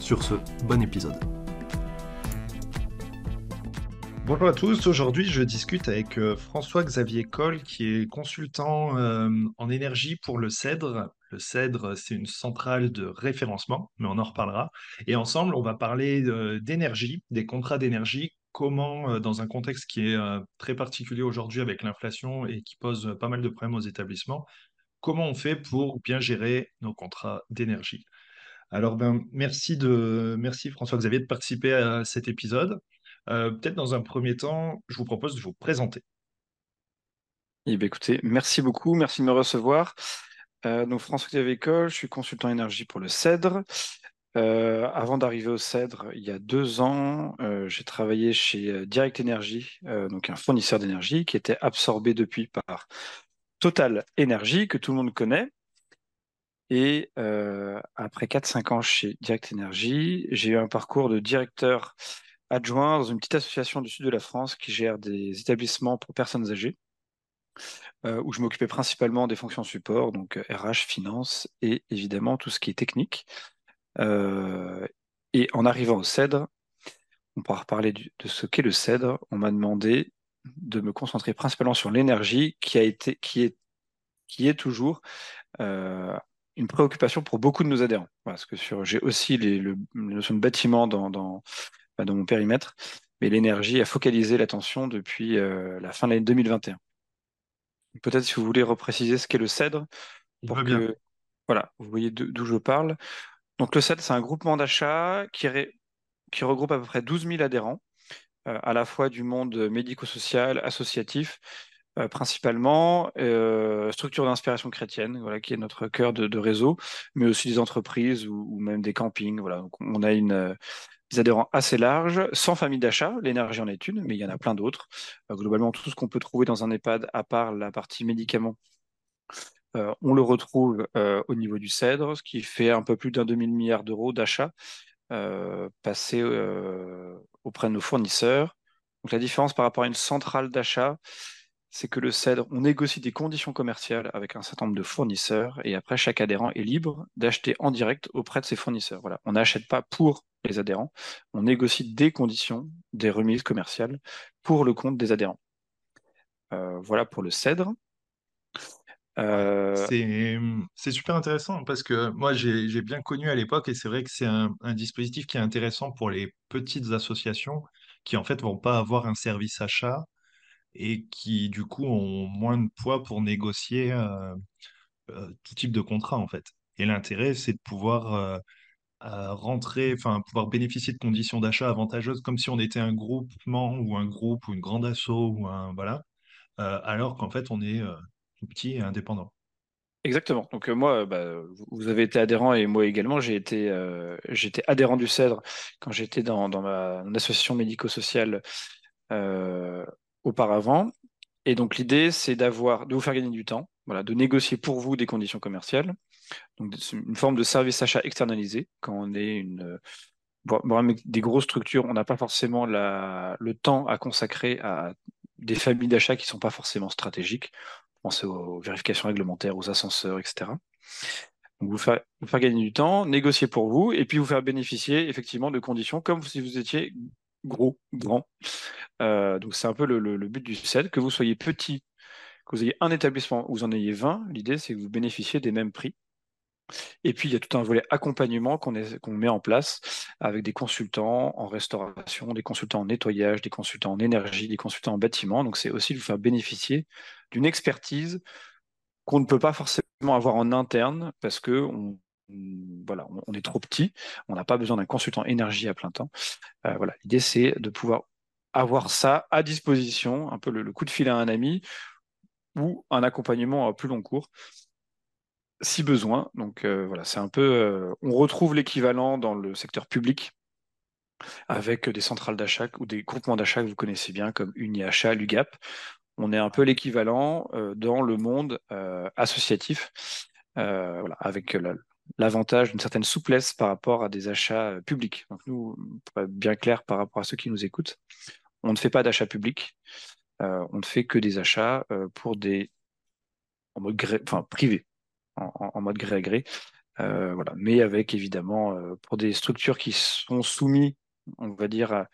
Sur ce, bon épisode. Bonjour à tous, aujourd'hui je discute avec euh, François-Xavier Coll qui est consultant euh, en énergie pour le CEDRE. Le CEDRE, c'est une centrale de référencement, mais on en reparlera. Et ensemble, on va parler euh, d'énergie, des contrats d'énergie, comment, dans un contexte qui est très particulier aujourd'hui avec l'inflation et qui pose pas mal de problèmes aux établissements, comment on fait pour bien gérer nos contrats d'énergie? Alors, ben, merci, de, merci François-Xavier de participer à cet épisode. Euh, peut-être dans un premier temps, je vous propose de vous présenter. Eh bien, écoutez, merci beaucoup, merci de me recevoir. Euh, donc, François-Xavier Coll, je suis consultant énergie pour le CEDRE. Euh, avant d'arriver au CEDRE, il y a deux ans, j'ai travaillé chez Direct Energy, donc un fournisseur d'énergie qui était absorbé depuis par Total Energy, que tout le monde connaît. Et après 4-5 ans chez Direct Energy, j'ai eu un parcours de directeur adjoint dans une petite association du sud de la France qui gère des établissements pour personnes âgées, où je m'occupais principalement des fonctions support, donc RH, finance et évidemment tout ce qui est technique. Et en arrivant au CEDRE, on pourra reparler de ce qu'est le CEDRE, on m'a demandé de me concentrer principalement sur l'énergie qui a été, qui est, qui est toujours une préoccupation pour beaucoup de nos adhérents. parce que sur, j'ai aussi les, le, notion de bâtiment dans, dans, bah, dans, mon périmètre, mais l'énergie a focalisé l'attention depuis euh, la fin de l'année 2021. Peut-être si vous voulez repréciser ce qu'est le CEDRE, pour que voilà, vous voyez d'où je parle. Donc le CEDRE, c'est un groupement d'achat qui, qui, regroupe à peu près 12 000 adhérents, euh, à la fois du monde médico-social, associatif, euh, principalement, euh, structure d'inspiration chrétienne, voilà, qui est notre cœur de, réseau, mais aussi des entreprises ou, même des campings. On a euh, des adhérents assez larges, sans famille d'achat, l'énergie en est une, mais il y en a plein d'autres. globalement, tout ce qu'on peut trouver dans un EHPAD, à part la partie médicaments, on le retrouve au niveau du CEDRE, ce qui fait un peu plus d'un demi-milliard d'euros d'achats passés auprès de nos fournisseurs. Donc la différence par rapport à une centrale d'achat, c'est que le CEDRE, on négocie des conditions commerciales avec un certain nombre de fournisseurs et après, chaque adhérent est libre d'acheter en direct auprès de ses fournisseurs. On n'achète pas pour les adhérents, on négocie des conditions, des remises commerciales pour le compte des adhérents. Euh, voilà pour le CEDRE. Euh, c'est super intéressant parce que moi j'ai bien connu à l'époque et c'est vrai que c'est un, un, dispositif qui est intéressant pour les petites associations qui en fait vont pas avoir un service achat et qui du coup ont moins de poids pour négocier euh, euh, tout type de contrat en fait. Et l'intérêt, c'est de pouvoir euh, rentrer, enfin pouvoir bénéficier de conditions d'achat avantageuses comme si on était un groupement ou un groupe ou une grande asso ou un voilà, alors qu'en fait on est tout petit et indépendant. Exactement. Donc moi, bah, vous avez été adhérent et moi également, j'ai été, j'étais adhérent du CEDRE quand j'étais dans, dans ma association médico-sociale auparavant. Et donc l'idée, c'est d'avoir, de vous faire gagner du temps, voilà, de négocier pour vous des conditions commerciales. Donc une forme de service achat externalisé. Quand on est une des grosses structures, on n'a pas forcément la, le temps à consacrer à des familles d'achat qui ne sont pas forcément stratégiques. Pensez aux vérifications réglementaires, aux ascenseurs, etc. Donc vous faire, vous faire gagner du temps, négocier pour vous, et puis vous faire bénéficier effectivement de conditions comme si vous étiez gros, grand. Euh, donc c'est un peu le, but du CED, que vous soyez petit, que vous ayez un établissement vous en ayez 20, l'idée c'est que vous bénéficiez des mêmes prix. Et puis il y a tout un volet accompagnement qu'on met en place avec des consultants en restauration, des consultants en nettoyage, des consultants en énergie, des consultants en bâtiment. Donc c'est aussi de vous faire bénéficier d'une expertise qu'on ne peut pas forcément avoir en interne parce que on, voilà, on, est trop petit, on n'a pas besoin d'un consultant énergie à plein temps. Euh, voilà, l'idée c'est de pouvoir avoir ça à disposition, un peu le, coup de fil à un ami ou un accompagnement à plus long cours si besoin. Donc euh, voilà, c'est un peu, euh, on retrouve l'équivalent dans le secteur public avec des centrales d'achat ou des groupements d'achat que vous connaissez bien comme UniAchat, l'UGAP. On est un peu l'équivalent dans le monde associatif, voilà, avec l'avantage d'une certaine souplesse par rapport à des achats publics. Donc nous, pour être bien clair par rapport à ceux qui nous écoutent, on ne fait pas d'achat public, on ne fait que des achats pour des en mode gré, enfin privé, en, mode gré à gré. voilà. Mais avec évidemment pour des structures qui sont soumises on va dire,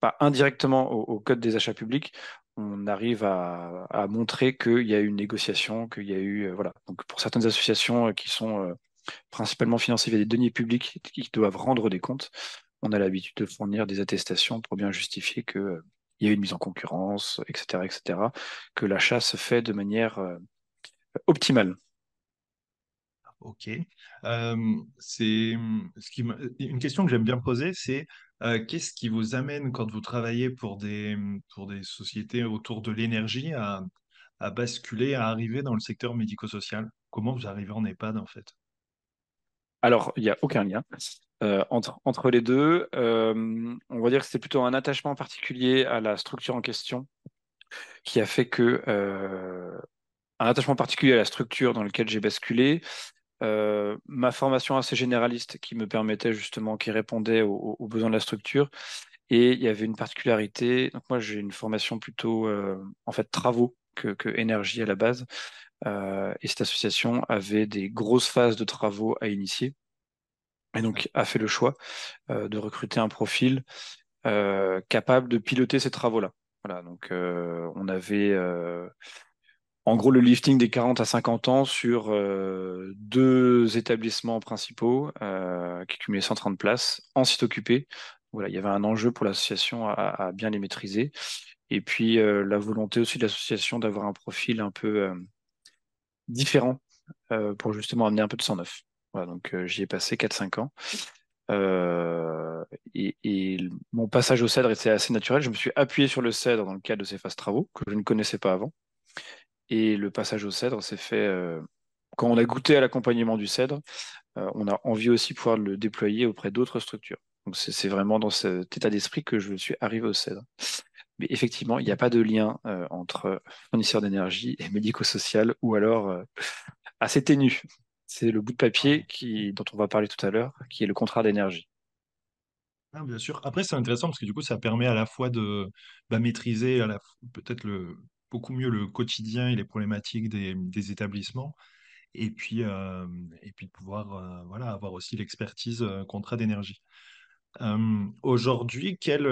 pas indirectement au, code des achats publics, on arrive à, montrer qu'il y a eu une négociation, qu'il y a eu, euh, voilà. Donc pour certaines associations euh, qui sont euh, principalement financées via des deniers publics qui doivent rendre des comptes, on a l'habitude de fournir des attestations pour bien justifier qu'il y a eu une mise en concurrence, etc., etc., que l'achat se fait de manière optimale. Ok. c'est ce qui une question que j'aime bien poser, c'est euh, qu'est-ce qui vous amène quand vous travaillez pour des, pour des sociétés autour de l'énergie à basculer, à arriver dans le secteur médico-social? Comment vous arrivez en EHPAD en fait? Alors, il n'y a aucun lien. Euh, entre, entre les deux, euh, on va dire que c'est plutôt un attachement particulier à la structure en question qui a fait que un attachement particulier à la structure dans laquelle j'ai basculé, euh, ma formation assez généraliste qui me permettait justement, qui répondait aux, besoins de la structure. Et il y avait une particularité. Donc moi, j'ai une formation plutôt euh, en fait travaux que, énergie à la base. Euh, et cette association avait des grosses phases de travaux à initier. Et donc a fait le choix de recruter un profil capable de piloter ces travaux-là. Voilà, donc on avait en gros le lifting des 40 à 50 ans sur euh, deux établissements principaux euh, qui cumulaient 130 places en site occupé. Voilà, il y avait un enjeu pour l'association à, bien les maîtriser. Et puis euh, la volonté aussi de l'association d'avoir un profil un peu différent pour justement amener un peu de sang neuf. Voilà, donc j'y ai passé 4-5 ans. Et, et, mon passage au cèdre était assez naturel. Je me suis appuyé sur le cèdre dans le cadre de ces phases travaux que je ne connaissais pas avant. Et le passage au cèdre s'est fait euh, quand on a goûté à l'accompagnement du cèdre, euh, on a envie aussi de pouvoir le déployer auprès d'autres structures. Donc c'est vraiment dans cet état d'esprit que je suis arrivé au cèdre. Mais effectivement, il n'y a pas de lien euh, entre fournisseur d'énergie et médico-social, ou alors assez ténu. C'est le bout de papier qui, dont on va parler tout à l'heure, qui est le contrat d'énergie. Ah, bien sûr. Après, c'est intéressant parce que du coup, ça permet à la fois de bah, maîtriser peut-être le, beaucoup mieux le quotidien et les problématiques des, établissements. Et puis, euh, et puis de pouvoir euh, voilà, avoir aussi l'expertise euh, contrat d'énergie. Aujourd'hui, quel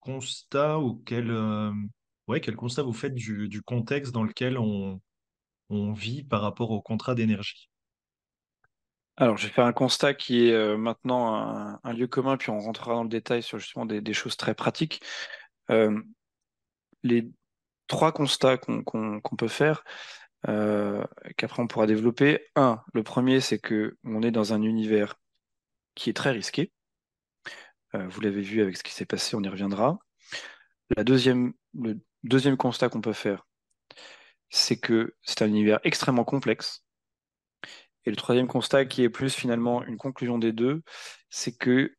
constat ou quel, ouais, quel constat vous faites du, contexte dans lequel on, vit par rapport au contrat d'énergie? Alors, je vais faire un constat qui est maintenant un, lieu commun, puis on rentrera dans le détail sur justement des, choses très pratiques. les trois constats qu'on peut faire, euh, qu'après on pourra développer. Un, le premier, c'est que on est dans un univers qui est très risqué. Euh, vous l'avez vu avec ce qui s'est passé, on y reviendra. La deuxième, le deuxième constat qu'on peut faire, c'est que c'est un univers extrêmement complexe. Et le troisième constat, qui est plus finalement une conclusion des deux, c'est que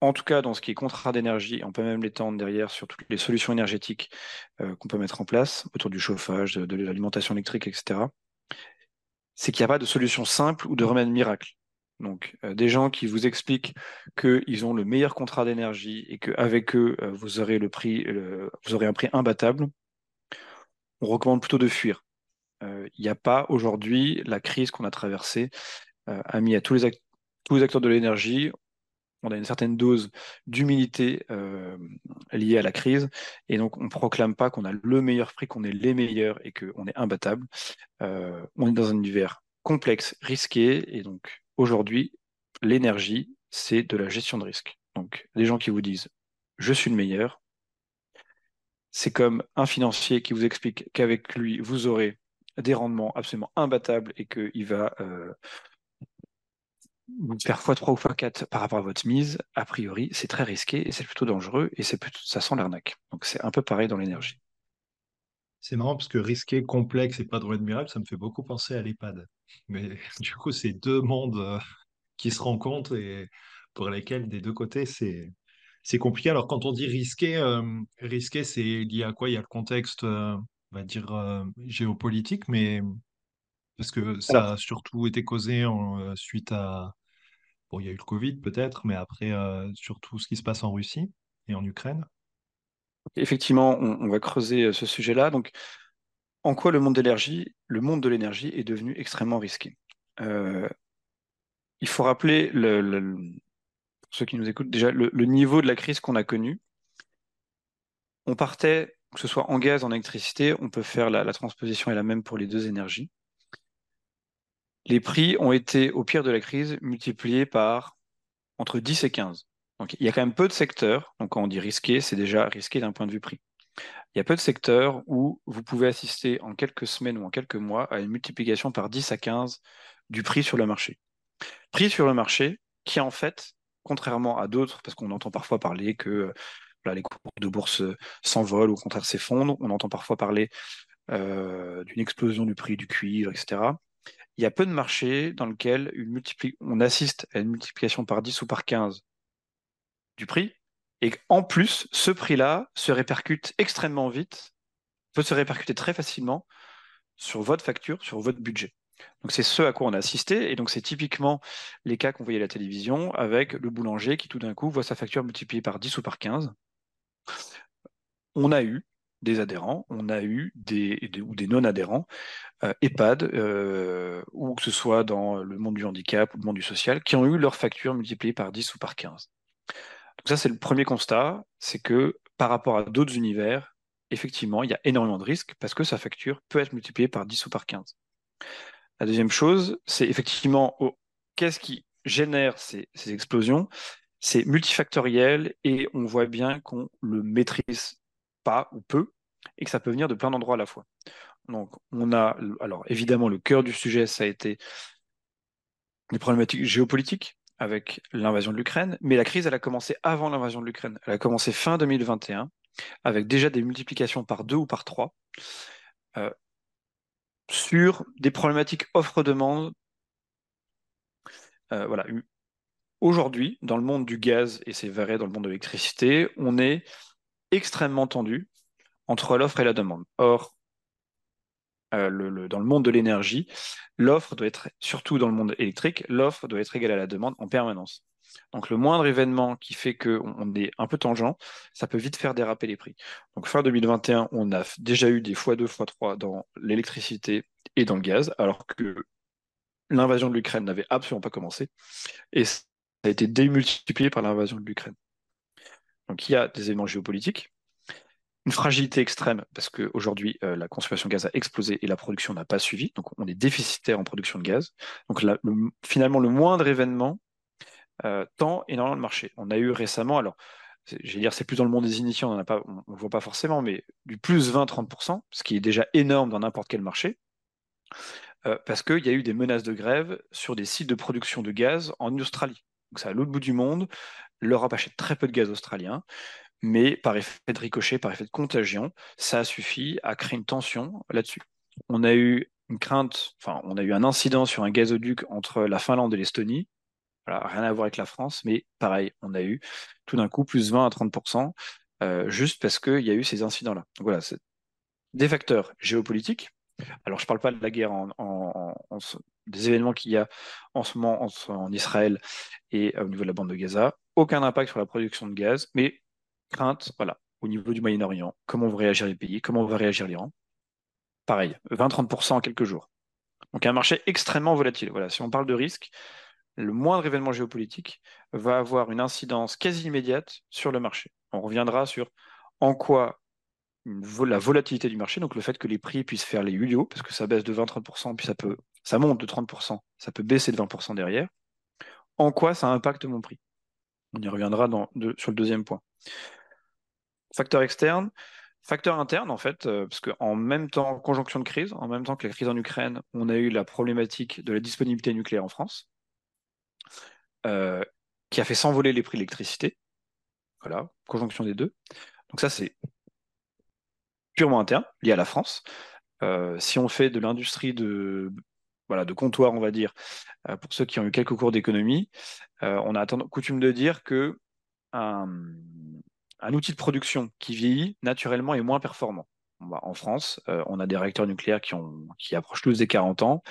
en tout cas dans ce qui est contrat d'énergie, on peut même l'étendre derrière sur toutes les solutions énergétiques euh, qu'on peut mettre en place autour du chauffage, de, l'alimentation électrique, etc. C'est qu'il n'y a pas de solution simple ou de remède miracle. Donc, euh, des gens qui vous expliquent qu'ils ont le meilleur contrat d'énergie et qu'avec eux, euh, vous aurez un prix imbattable, on recommande plutôt de fuir. Il n'y a pas aujourd'hui la crise qu'on a traversée a mis à tous les, tous les acteurs de l'énergie on a une certaine dose d'humilité euh, liée à la crise, et donc on ne proclame pas qu'on a le meilleur prix, qu'on est les meilleurs et qu'on est imbattable. Euh, on est dans un univers complexe, risqué, et donc aujourd'hui, l'énergie, c'est de la gestion de risque. Donc les gens qui vous disent je suis le meilleur, c'est comme un financier qui vous explique qu'avec lui, vous aurez des rendements absolument imbattables et qu'il va euh, faire x3 ou x4 par rapport à votre mise, a priori, c'est très risqué et c'est plutôt dangereux et ça sent l'arnaque. Donc c'est un peu pareil dans l'énergie. C'est marrant parce que risqué, complexe et pas de remède miracle, ça me fait beaucoup penser à l'EHPAD. Mais du coup, c'est deux mondes euh, qui se rencontrent et pour lesquels des deux côtés, c'est c'est compliqué. Alors, quand on dit risqué, euh, risqué, c'est lié à quoi? Il y a le contexte, euh, on va dire, euh, géopolitique, mais parce que ça Alors, a surtout été causé en, suite à... Bon, il y a eu le Covid peut-être, mais après, surtout ce qui se passe en Russie et en Ukraine. Effectivement, on, va creuser euh, ce sujet-là. Donc, en quoi le monde de l'énergie, le monde de l'énergie est devenu extrêmement risqué? Euh, il faut rappeler, le, le- pour ceux qui nous écoutent, déjà le, le niveau de la crise qu'on a connue. On partait, que ce soit en gaz, en électricité, on peut faire la, la transposition est la même pour les deux énergies. Les prix ont été, au pire de la crise, multipliés par entre 10 et 15. Il y a quand même peu de secteurs, donc quand on dit risqué, c'est déjà risqué d'un point de vue prix. Il y a peu de secteurs où vous pouvez assister en quelques semaines ou en quelques mois à une multiplication par 10 à 15 du prix sur le marché. Prix sur le marché qui, en fait, contrairement à d'autres, parce qu'on entend parfois parler que les cours de bourse s'envolent ou au contraire s'effondrent, on entend parfois parler euh, d'une explosion du prix du cuivre, etc. Il y a peu de marchés dans lesquels on assiste à une multiplication par 10 ou par 15 du prix, et qu'en plus, ce prix-là se répercute extrêmement vite, peut se répercuter très facilement sur votre facture, sur votre budget. Donc c'est ce à quoi on a assisté, et donc c'est typiquement les cas qu'on voyait à la télévision avec le boulanger qui tout d'un coup voit sa facture multipliée par 10 ou par 15. On a eu des adhérents, on a eu des, des- ou des non-adhérents, euh, EHPAD, euh, ou que ce soit dans le monde du handicap ou le monde du social, qui ont eu leur facture multipliée par 10 ou par 15. Donc ça, c'est le premier constat, c'est que par rapport à d'autres univers, effectivement, il y a énormément de risques parce que sa facture peut être multipliée par 10 ou par 15. La deuxième chose, c'est effectivement qu'est-ce qui génère ces, ces explosions? C'est multifactoriel et on voit bien qu'on le maîtrise pas ou peu et que ça peut venir de plein d'endroits à la fois. Donc, on a, alors évidemment, le cœur du sujet, ça a été les problématiques géopolitiques avec l'invasion de l'Ukraine, mais la crise, elle a commencé avant l'invasion de l'Ukraine. Elle a commencé fin 2021, avec déjà des multiplications par deux ou par trois, euh, sur des problématiques offre-demande. Euh, voilà. Aujourd'hui, dans le monde du gaz, et c'est vrai dans le monde de l'électricité, on est extrêmement tendu entre l'offre et la demande. Or, euh, dans le monde de l'énergie, l'offre doit être, surtout dans le monde électrique, l'offre doit être égale à la demande en permanence. Donc le moindre événement qui fait qu'on on est un peu tangent, ça peut vite faire déraper les prix. Donc fin 2021, on a déjà eu des x2, x3 dans l'électricité et dans le gaz, alors que l'invasion de l'Ukraine n'avait absolument pas commencé. Et ça a été démultiplié par l'invasion de l'Ukraine. Donc il y a des éléments géopolitiques, une fragilité extrême parce qu'aujourd'hui, euh, la consommation de gaz a explosé et la production n'a pas suivi. Donc, on est déficitaire en production de gaz. Donc, finalement, le moindre événement euh, tend énormément le marché. On a eu récemment, alors, je vais dire, c'est plus dans le monde des initiés, on ne le voit pas forcément, mais du plus 20-30%, ce qui est déjà énorme dans n'importe quel marché. Euh, parce qu'il y a eu des menaces de grève sur des sites de production de gaz en Australie. Donc, c'est à l'autre bout du monde. L'Europe achète très peu de gaz australien mais par effet de ricochet, par effet de contagion, ça a suffi à créer une tension là-dessus. On a eu une crainte, enfin, on a eu un incident sur un gazoduc entre la Finlande et l'Estonie. Voilà, rien à voir avec la France, mais pareil, on a eu tout d'un coup plus 20 à 30%, euh, juste parce qu'il y a eu ces incidents-là. Donc voilà, c'est des facteurs géopolitiques. Alors, je ne parle pas de la guerre, en, des événements qu'il y a en ce moment en, en Israël et au niveau de la bande de Gaza. Aucun impact sur la production de gaz, mais crainte, au niveau du Moyen-Orient, comment vont réagir les pays, comment va réagir l'Iran. Pareil, 20-30% en quelques jours. Donc un marché extrêmement volatile. Voilà, si on parle de risque, le moindre événement géopolitique va avoir une incidence quasi immédiate sur le marché. On reviendra sur en quoi la volatilité du marché, donc le fait que les prix puissent faire les yo parce que ça baisse de 20-30%, puis ça, peut, ça monte de 30%, ça peut baisser de 20% derrière, en quoi ça impacte mon prix? On y reviendra sur le deuxième point. Facteur externe, facteur interne en fait, euh, parce qu'en même temps, conjonction de crise, en même temps que la crise en Ukraine, on a eu la problématique de la disponibilité nucléaire en France, euh, qui a fait s'envoler les prix de l'électricité. Voilà, conjonction des deux. Donc ça, c'est purement interne, lié à la France. Euh, si on fait de l'industrie de voilà, de comptoir, on va dire, pour ceux qui ont eu quelques cours d'économie, on a coutume de dire que outil de production qui vieillit naturellement est moins performant. En France, on a des réacteurs nucléaires qui approchent tous des 40 ans.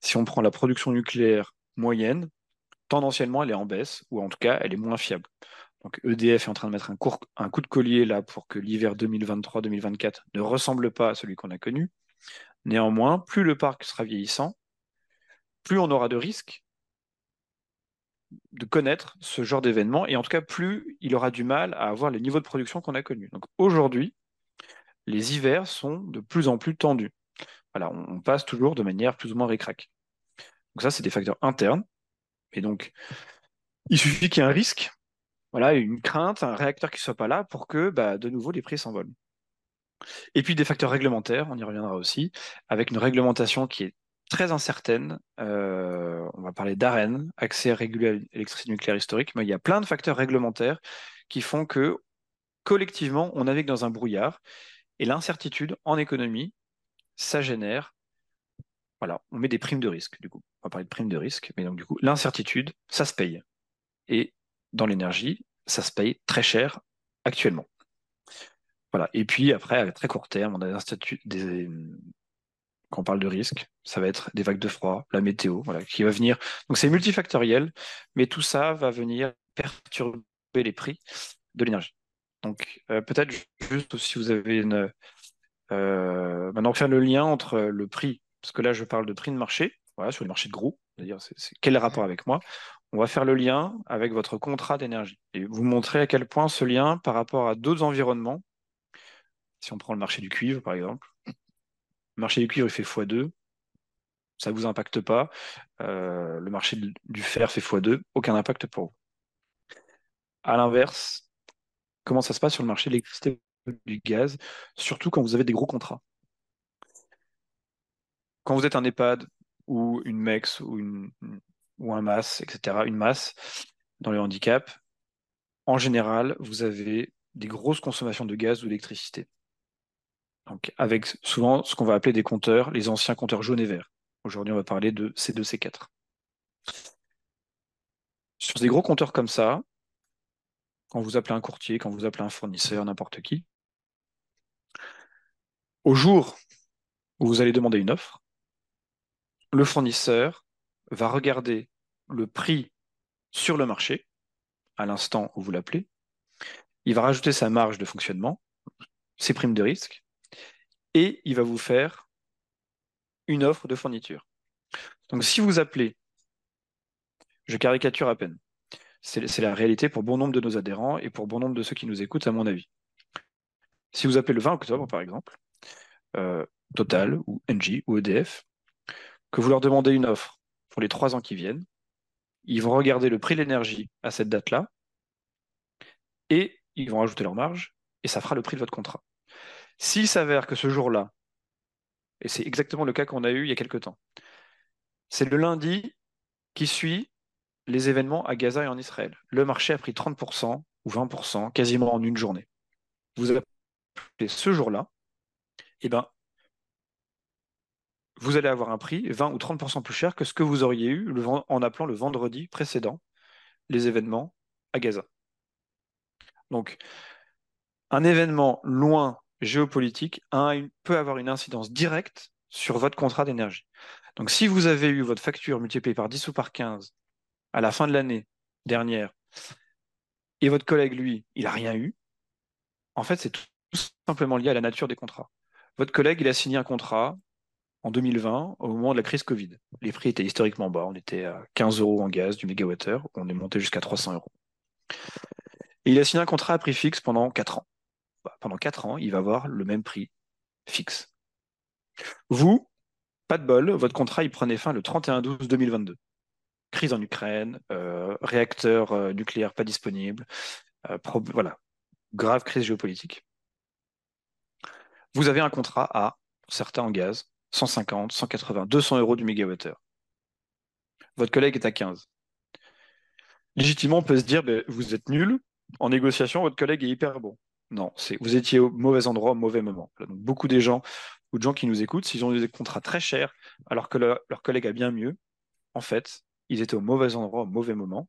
Si on prend la production nucléaire moyenne, tendanciellement, elle est en baisse, ou en tout cas, elle est moins fiable. Donc EDF est en train de mettre un, un coup de collier là pour que l'hiver 2023-2024 ne ressemble pas à celui qu'on a connu. Néanmoins, plus le parc sera vieillissant, plus on aura de risques de connaître ce genre d'événement, et en tout cas, plus il aura du mal à avoir les niveaux de production qu'on a connus. Donc aujourd'hui, les hivers sont de plus en plus tendus. Voilà, on, passe toujours de manière plus ou moins récrac. Donc ça, c'est des facteurs internes. Et donc, il suffit qu'il y ait un risque, voilà, une crainte, un réacteur qui ne soit pas là pour que, bah, de nouveau, les prix s'envolent. Et puis des facteurs réglementaires, on y reviendra aussi, avec une réglementation qui est très incertaine. Euh, on va parler d'AREN, accès régulé à l'électricité nucléaire historique, mais il y a plein de facteurs réglementaires qui font que collectivement, on navigue dans un brouillard. Et l'incertitude en économie, ça génère. Voilà, on met des primes de risque, du coup. On va parler de primes de risque, mais donc du coup, l'incertitude, ça se paye. Et dans l'énergie, ça se paye très cher actuellement. Voilà. Et puis après, à très court terme, on a des, des, on parle de risque, ça va être des vagues de froid, la météo, voilà, qui va venir. Donc c'est multifactoriel, mais tout ça va venir perturber les prix de l'énergie. Donc euh, peut-être juste si vous avez une... Euh, maintenant faire le lien entre le prix, parce que là je parle de prix de marché, voilà, sur le marché de gros, c'est-à-dire quel est le rapport avec moi? On va faire le lien avec votre contrat d'énergie et vous montrer à quel point ce lien par rapport à d'autres environnements, si on prend le marché du cuivre par exemple, le marché du cuivre, fait x2. Ça ne vous impacte pas. Euh, le marché du fer fait x2. Aucun impact pour vous. À l'inverse, comment ça se passe sur le marché de l'électricité du gaz, surtout quand vous avez des gros contrats? Quand vous êtes un EHPAD ou une MEX ou, ou un MAS, etc., une masse dans le handicap, en général, vous avez des grosses consommations de gaz ou d'électricité. Donc, avec souvent ce qu'on va appeler des compteurs, les anciens compteurs jaunes et verts. Aujourd'hui, on va parler de C2, C4. Sur des gros compteurs comme ça, quand vous appelez un courtier, quand vous appelez un fournisseur, n'importe qui, au jour où vous allez demander une offre, le fournisseur va regarder le prix sur le marché à l'instant où vous l'appelez. Il va rajouter sa marge de fonctionnement, ses primes de risque, et il va vous faire une offre de fourniture. Donc si vous appelez, je caricature à peine, c'est la réalité pour bon nombre de nos adhérents et pour bon nombre de ceux qui nous écoutent, à mon avis. Si vous appelez le 20 octobre, par exemple, euh, Total ou Engie ou EDF, que vous leur demandez une offre pour les trois ans qui viennent, ils vont regarder le prix de l'énergie à cette date-là et ils vont ajouter leur marge et ça fera le prix de votre contrat. S'il s'avère que ce jour-là, et c'est exactement le cas qu'on a eu il y a quelque temps, c'est le lundi qui suit les événements à Gaza et en Israël. Le marché a pris 30% ou 20% quasiment en une journée. Vous appelez ce jour-là, eh ben, vous allez avoir un prix 20 ou 30% plus cher que ce que vous auriez eu en appelant le vendredi précédent les événements à Gaza. Donc, un événement loin géopolitique peut avoir une incidence directe sur votre contrat d'énergie. Donc si vous avez eu votre facture multipliée par 10 ou par 15 à la fin de l'année dernière, et votre collègue, lui, il n'a rien eu, en fait, c'est tout simplement lié à la nature des contrats. Votre collègue, il a signé un contrat en 2020, au moment de la crise Covid. Les prix étaient historiquement bas. On était à 15 euros en gaz du mégawattheure. On est monté jusqu'à 300 euros. Et il a signé un contrat à prix fixe pendant 4 ans. Pendant 4 ans, il va avoir le même prix fixe. Vous, pas de bol, votre contrat il prenait fin le 31-12-2022. Crise en Ukraine, euh, réacteur euh, nucléaire pas disponible, euh, voilà, grave crise géopolitique. Vous avez un contrat à, pour certains en gaz, 150, 180, 200 euros du mégawattheure. Votre collègue est à 15. Légitimement, on peut se dire, ben, vous êtes nul, en négociation, votre collègue est hyper bon. Non, c'est vous étiez au mauvais endroit au mauvais moment. beaucoup des gens ou de gens qui nous écoutent, s'ils ont des contrats très chers alors que leur, collègue a bien mieux, en fait, ils étaient au mauvais endroit au mauvais moment.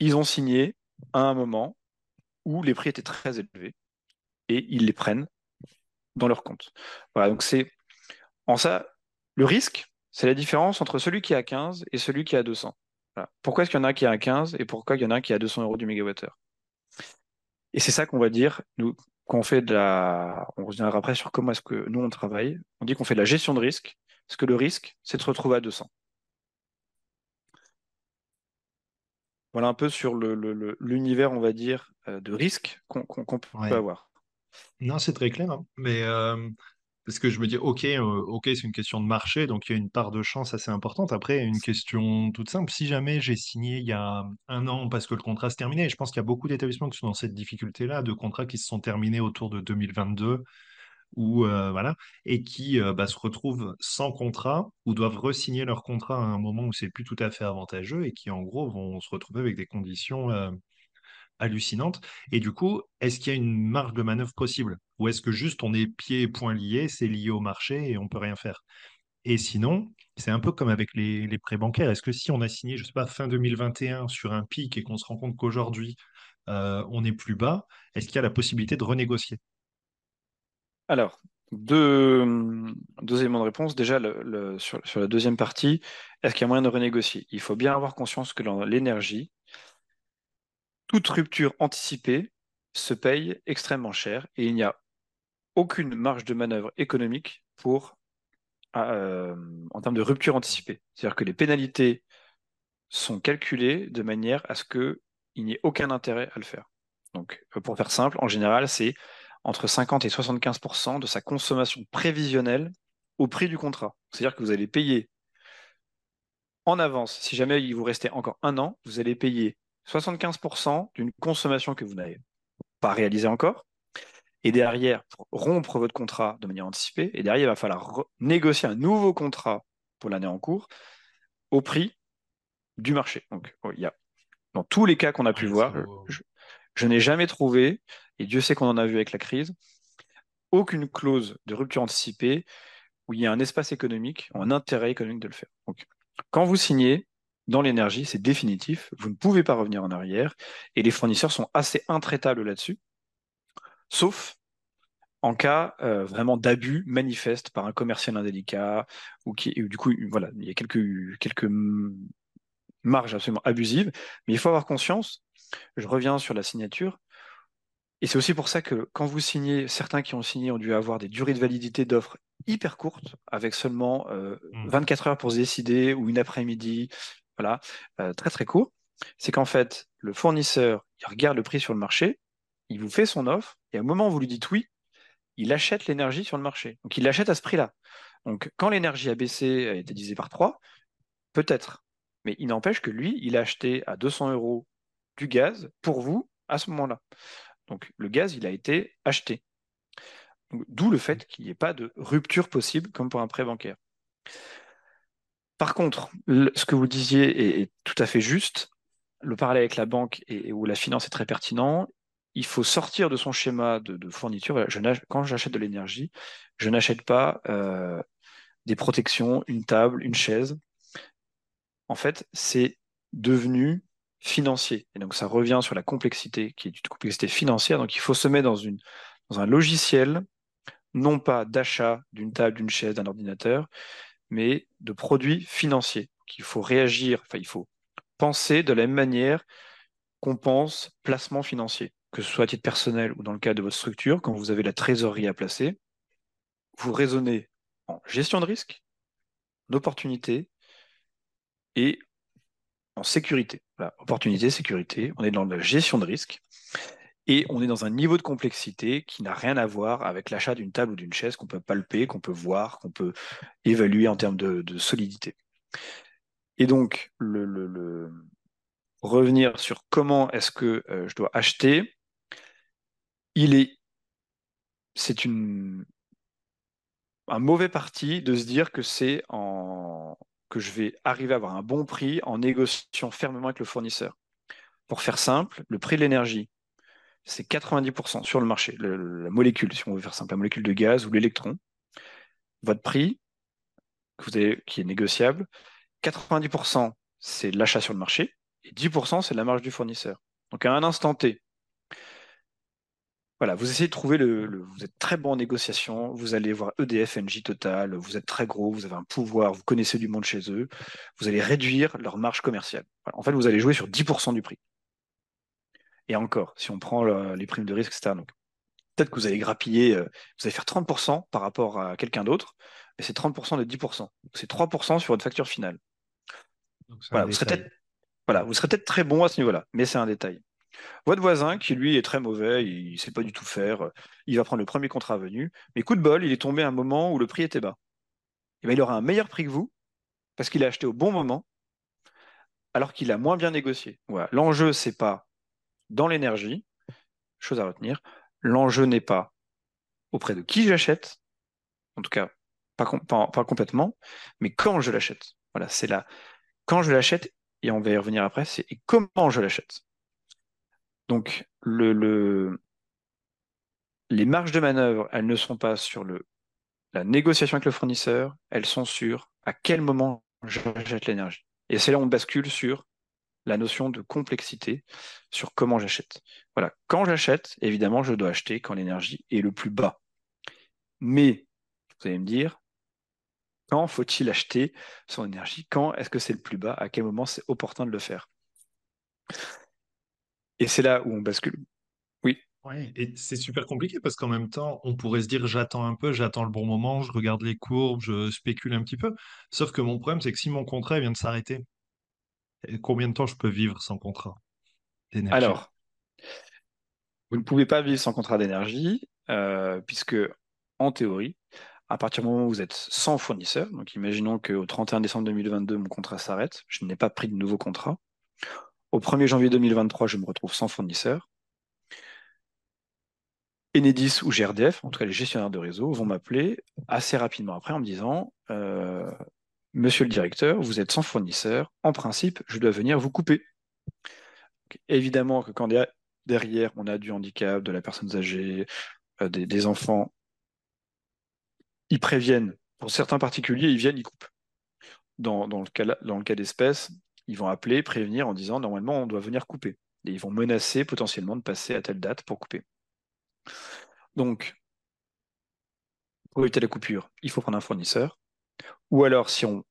Ils ont signé à un moment où les prix étaient très élevés et ils les prennent dans leur compte. Voilà, donc c'est en ça, le risque, c'est la différence entre celui qui à 15 et celui qui à 200. Pourquoi est-ce qu'il y en a qui est à 15 et pourquoi il y en a un qui à 200 euros du mégawattheure? Et c'est ça qu'on va dire, nous, quand on fait de la. On reviendra après sur comment est-ce que nous on travaille. On dit qu'on fait de la gestion de risque, parce que le risque, c'est de se retrouver à 200. Voilà un peu sur l'univers, on va dire, euh, de risque qu'on peut avoir. Non, c'est très clair. Hein. Mais euh, parce que je me dis, ok, euh, ok, c'est une question de marché, donc il y a une part de chance assez importante. Après, une question toute simple. Si jamais j'ai signé il y a un an parce que le contrat se terminait, je pense qu'il y a beaucoup d'établissements qui sont dans cette difficulté-là, de contrats qui se sont terminés autour de 2022 ou voilà, et qui bah, se retrouvent sans contrat ou doivent resigner leur contrat à un moment où c'est plus tout à fait avantageux et qui en gros vont se retrouver avec des conditions hallucinante. Et du coup, est-ce qu'il y a une marge de manœuvre possible? Ou est-ce que juste on est pieds et poings liés, c'est lié au marché et on peut rien faire? Et sinon, c'est un peu comme avec les, prêts bancaires. Est-ce que si on a signé, je sais pas, fin 2021 sur un pic et qu'on se rend compte qu'aujourd'hui euh, on est plus bas, est-ce qu'il y a la possibilité de renégocier? Alors, deux, éléments de réponse. Déjà, sur, la deuxième partie, est-ce qu'il y a moyen de renégocier? Il faut bien avoir conscience que l'énergie, toute rupture anticipée se paye extrêmement cher et il n'y a aucune marge de manœuvre économique pour, euh, en termes de rupture anticipée. C'est-à-dire que les pénalités sont calculées de manière à ce qu'il n'y ait aucun intérêt à le faire. Donc, euh, pour faire simple, en général, c'est entre 50 et 75% de sa consommation prévisionnelle au prix du contrat. C'est-à-dire que vous allez payer en avance. Si jamais il vous restait encore un an, vous allez payer 75% d'une consommation que vous n'avez pas réalisée encore. Et derrière, pour rompre votre contrat de manière anticipée, et derrière, il va falloir négocier un nouveau contrat pour l'année en cours au prix du marché. Donc, il y a, dans tous les cas qu'on a pu voir, je, n'ai jamais trouvé, et Dieu sait qu'on en a vu avec la crise, aucune clause de rupture anticipée où il y a un espace économique, un intérêt économique de le faire. Donc, quand vous signez, dans l'énergie, c'est définitif, vous ne pouvez pas revenir en arrière, et les fournisseurs sont assez intraitables là-dessus, sauf en cas euh, vraiment d'abus manifeste par un commercial indélicat, ou qui, du coup, voilà, il y a quelques, quelques marges absolument abusives, mais il faut avoir conscience, je reviens sur la signature, et c'est aussi pour ça que quand vous signez, certains qui ont signé ont dû avoir des durées de validité d'offres hyper courtes, avec seulement 24 euh, mmh. heures pour se décider ou une après-midi, voilà, euh, très très court, c'est qu'en fait, le fournisseur, il regarde le prix sur le marché, il vous fait son offre, et au moment où vous lui dites oui, il achète l'énergie sur le marché. Donc il l'achète à ce prix-là. Donc quand l'énergie a baissé, a été divisée par 3, peut-être. Mais il n'empêche que lui, il a acheté à 200 euros du gaz pour vous à ce moment-là. Donc le gaz, il a été acheté. D'où le fait qu'il n'y ait pas de rupture possible comme pour un prêt bancaire. Par contre, ce que vous disiez est, tout à fait juste. Le parallèle avec la banque et, où la finance est très pertinent. Il faut sortir de son schéma de, fourniture. quand j'achète de l'énergie, je n'achète pas euh, des protections, une table, une chaise. En fait, c'est devenu financier. Et donc, ça revient sur la complexité qui est une complexité financière. Donc, il faut se mettre dans, un logiciel, non pas d'achat d'une table, d'une chaise, d'un ordinateur, mais de produits financiers. Qu'il faut réagir, il faut penser de la même manière qu'on pense placement financier, que ce soit à titre personnel ou dans le cas de votre structure, quand vous avez la trésorerie à placer, vous raisonnez en gestion de risque, en opportunité et en sécurité. Opportunité, sécurité, on est dans la gestion de risque. Et on est dans un niveau de complexité qui n'a rien à voir avec l'achat d'une table ou d'une chaise qu'on peut palper, qu'on peut voir, qu'on peut évaluer en termes de, solidité. Et donc, revenir sur comment est-ce que euh, je dois acheter, il est, c'est une, un mauvais parti de se dire que c'est en, que je vais arriver à avoir un bon prix en négociant fermement avec le fournisseur. Pour faire simple, le prix de l'énergie, c'est 90% sur le marché. la molécule, si on veut faire simple, la molécule de gaz ou l'électron. Votre prix, qui est négociable, 90% c'est l'achat sur le marché et 10% c'est la marge du fournisseur. Donc à un instant T, voilà, vous essayez de trouver le, Vous êtes très bon en négociation, vous allez voir EDF, NJ Total, vous êtes très gros, vous avez un pouvoir, vous connaissez du monde chez eux, vous allez réduire leur marge commerciale. En fait, vous allez jouer sur 10% du prix. Et encore, si on prend les primes de risque, etc. Donc, peut-être que vous allez grappiller, euh, vous allez faire 30% par rapport à quelqu'un d'autre, mais c'est 30% de 10%. C'est 3% sur votre facture finale. Voilà vous, serez peut-être, voilà, vous serez peut-être très bon à ce niveau-là, mais c'est un détail. Votre voisin, qui lui est très mauvais, il ne sait pas du tout faire, il va prendre le premier contrat venu, mais coup de bol, il est tombé à un moment où le prix était bas. Et bien, il aura un meilleur prix que vous, parce qu'il a acheté au bon moment, alors qu'il a moins bien négocié. Voilà. L'enjeu, c'est pas dans l'énergie, chose à retenir, l'enjeu n'est pas auprès de qui j'achète, en tout cas pas, complètement, mais quand je l'achète. Voilà, c'est là. Quand je l'achète, et on va y revenir après, c'est comment je l'achète. Donc, le, les marges de manœuvre, elles ne sont pas sur la négociation avec le fournisseur, elles sont sur à quel moment j'achète l'énergie. Et c'est là où on bascule sur la notion de complexité, sur comment j'achète. Voilà, quand j'achète, évidemment, je dois acheter quand l'énergie est le plus bas. Mais, vous allez me dire, quand faut-il acheter son énergie? Quand est-ce que c'est le plus bas? À quel moment c'est opportun de le faire? Et c'est là où on bascule. Oui. Et c'est super compliqué parce qu'en même temps, on pourrait se dire j'attends un peu, j'attends le bon moment, je regarde les courbes, je spécule un petit peu. Sauf que mon problème, c'est que si mon contrat vient de s'arrêter, combien de temps je peux vivre sans contrat d'énergie? Alors, vous ne pouvez pas vivre sans contrat d'énergie, euh, puisque en théorie, à partir du moment où vous êtes sans fournisseur, donc imaginons qu'au 31 décembre 2022, mon contrat s'arrête, je n'ai pas pris de nouveau contrat. Au 1er janvier 2023, je me retrouve sans fournisseur. Enedis ou GRDF, en tout cas les gestionnaires de réseau, vont m'appeler assez rapidement après en me disant euh, Monsieur le directeur, vous êtes sans fournisseur, en principe, je dois venir vous couper. évidemment que quand derrière on a du handicap, de la personne âgée, euh, des, enfants, ils préviennent. Pour certains particuliers, ils viennent, ils coupent. Dans, le cas, dans le cas d'espèce, ils vont appeler, prévenir en disant normalement on doit venir couper. Et ils vont menacer potentiellement de passer à telle date pour couper. Donc, pour éviter la coupure, il faut prendre un fournisseur. Ou alors, si on,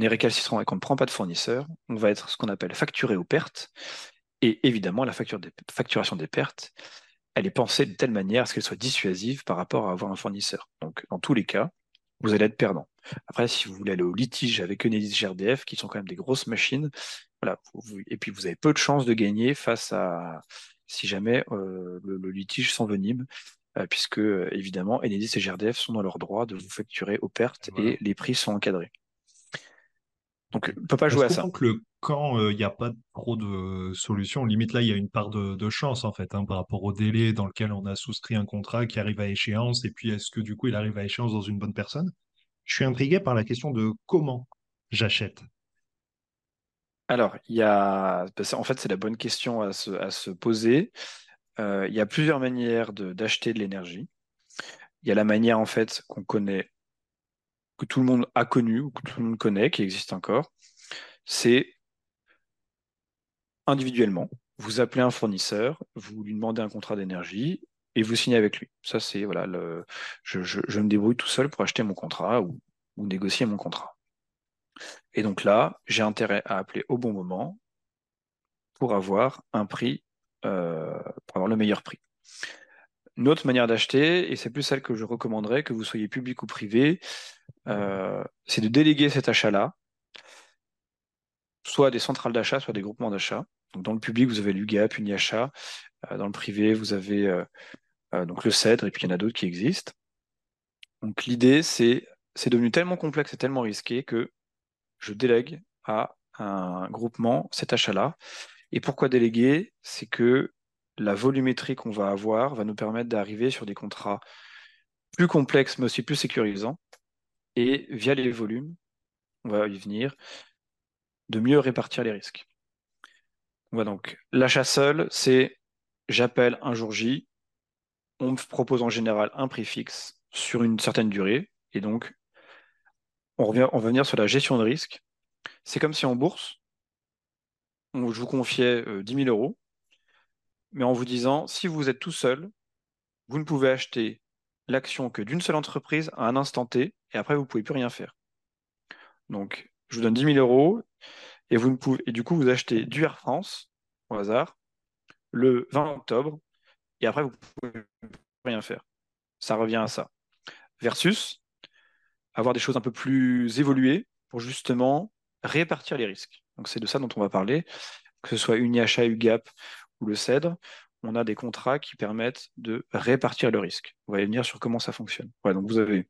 est récalcitrant et qu'on ne prend pas de fournisseur, on va être ce qu'on appelle facturé aux pertes. Et évidemment, la facturation des pertes, elle est pensée de telle manière à ce qu'elle soit dissuasive par rapport à avoir un fournisseur. Donc, dans tous les cas, vous allez être perdant. Après, si vous voulez aller au litige avec Enedis GRDF, qui sont quand même des grosses machines, voilà, et puis vous avez peu de chances de gagner face à si jamais euh, le, litige s'envenime, puisque évidemment Enedis et GRDF sont dans leur droit de vous facturer aux pertes et les prix sont encadrés. Donc, on ne peut pas jouer à ça. que le quand il n'y a pas trop de solutions, limite là, il y a une part de, chance en fait, hein, par rapport au délai dans lequel on a souscrit un contrat qui arrive à échéance, et puis est-ce que du coup il arrive à échéance dans une bonne personne? Je suis intrigué par la question de comment j'achète. Alors, il y a, en fait, c'est la bonne question à se, poser. Euh, il y a plusieurs manières d'acheter de l'énergie. Il y a la manière en fait qu'on connaît que tout le monde a connu ou que tout le monde connaît, qui existe encore, c'est individuellement. Vous appelez un fournisseur, vous lui demandez un contrat d'énergie et vous signez avec lui. Ça, c'est voilà, le, je, me débrouille tout seul pour acheter mon contrat ou, négocier mon contrat. Et donc là, j'ai intérêt à appeler au bon moment pour avoir un prix, euh, pour avoir le meilleur prix. Une autre manière d'acheter, et c'est plus celle que je recommanderais, que vous soyez public ou privé, euh, c'est de déléguer cet achat-là, soit des centrales d'achat, soit des groupements d'achat. Donc dans le public, vous avez l'UGAP, UniAchat. Euh, dans le privé, vous avez euh, donc le CEDRE, et puis il y en a d'autres qui existent. Donc l'idée, c'est c'est devenu tellement complexe et tellement risqué que je délègue à un groupement cet achat-là. Et pourquoi déléguer? C'est que la volumétrie qu'on va avoir va nous permettre d'arriver sur des contrats plus complexes, mais aussi plus sécurisants. Et via les volumes, on va y venir, de mieux répartir les risques. donc l'achat seul, c'est j'appelle un jour J, on me propose en général un prix fixe sur une certaine durée, et donc on, revient, on va venir sur la gestion de risque. C'est comme si en bourse, je vous confiais 10 000 euros, mais en vous disant, si vous êtes tout seul, vous ne pouvez acheter l'action que d'une seule entreprise à un instant T, et après, vous ne pouvez plus rien faire. Donc, je vous donne 10 000 euros, et, vous ne pouvez, et du coup, vous achetez du Air France, au hasard, le 20 octobre, et après, vous ne pouvez rien faire. Ça revient à ça. Versus avoir des choses un peu plus évoluées pour justement répartir les risques. Donc, c'est de ça dont on va parler, que ce soit UniHA, UGAP ou le CEDRE on a des contrats qui permettent de répartir le risque. On va venir sur comment ça fonctionne. donc vous avez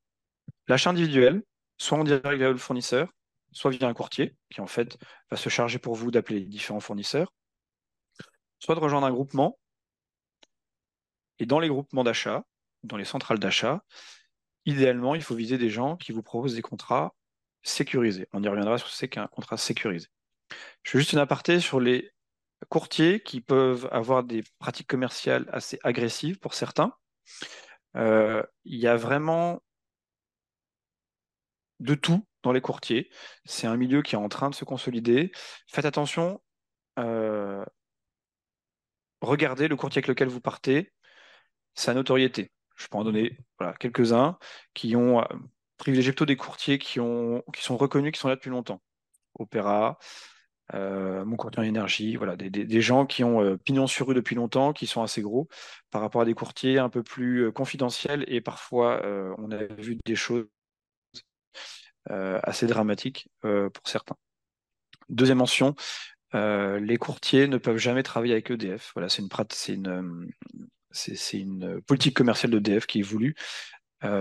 l'achat individuel, soit en direct via le fournisseur, soit via un courtier qui en fait va se charger pour vous d'appeler les différents fournisseurs, soit de rejoindre un groupement. Et dans les groupements d'achat, dans les centrales d'achat, idéalement, il faut viser des gens qui vous proposent des contrats sécurisés. On y reviendra sur ce que c'est qu'un contrat sécurisé. Je fais juste une aparté sur les courtiers qui peuvent avoir des pratiques commerciales assez agressives pour certains. Euh, il y a vraiment de tout dans les courtiers. C'est un milieu qui est en train de se consolider. Faites attention. Euh, regardez le courtier avec lequel vous partez, sa notoriété. Je peux en donner quelques-uns qui ont euh, privilégié plutôt des courtiers qui, qui sont reconnus, qui sont là depuis longtemps. Opéra, euh, mon courtier en énergie, voilà, des, gens qui ont euh, pignon sur rue depuis longtemps, qui sont assez gros, par rapport à des courtiers un peu plus euh, confidentiels et parfois on a vu des choses assez dramatiques pour certains. Deuxième mention, les courtiers ne peuvent jamais travailler avec EDF. Voilà, c'est une, une, politique commerciale d'EDF qui est voulue.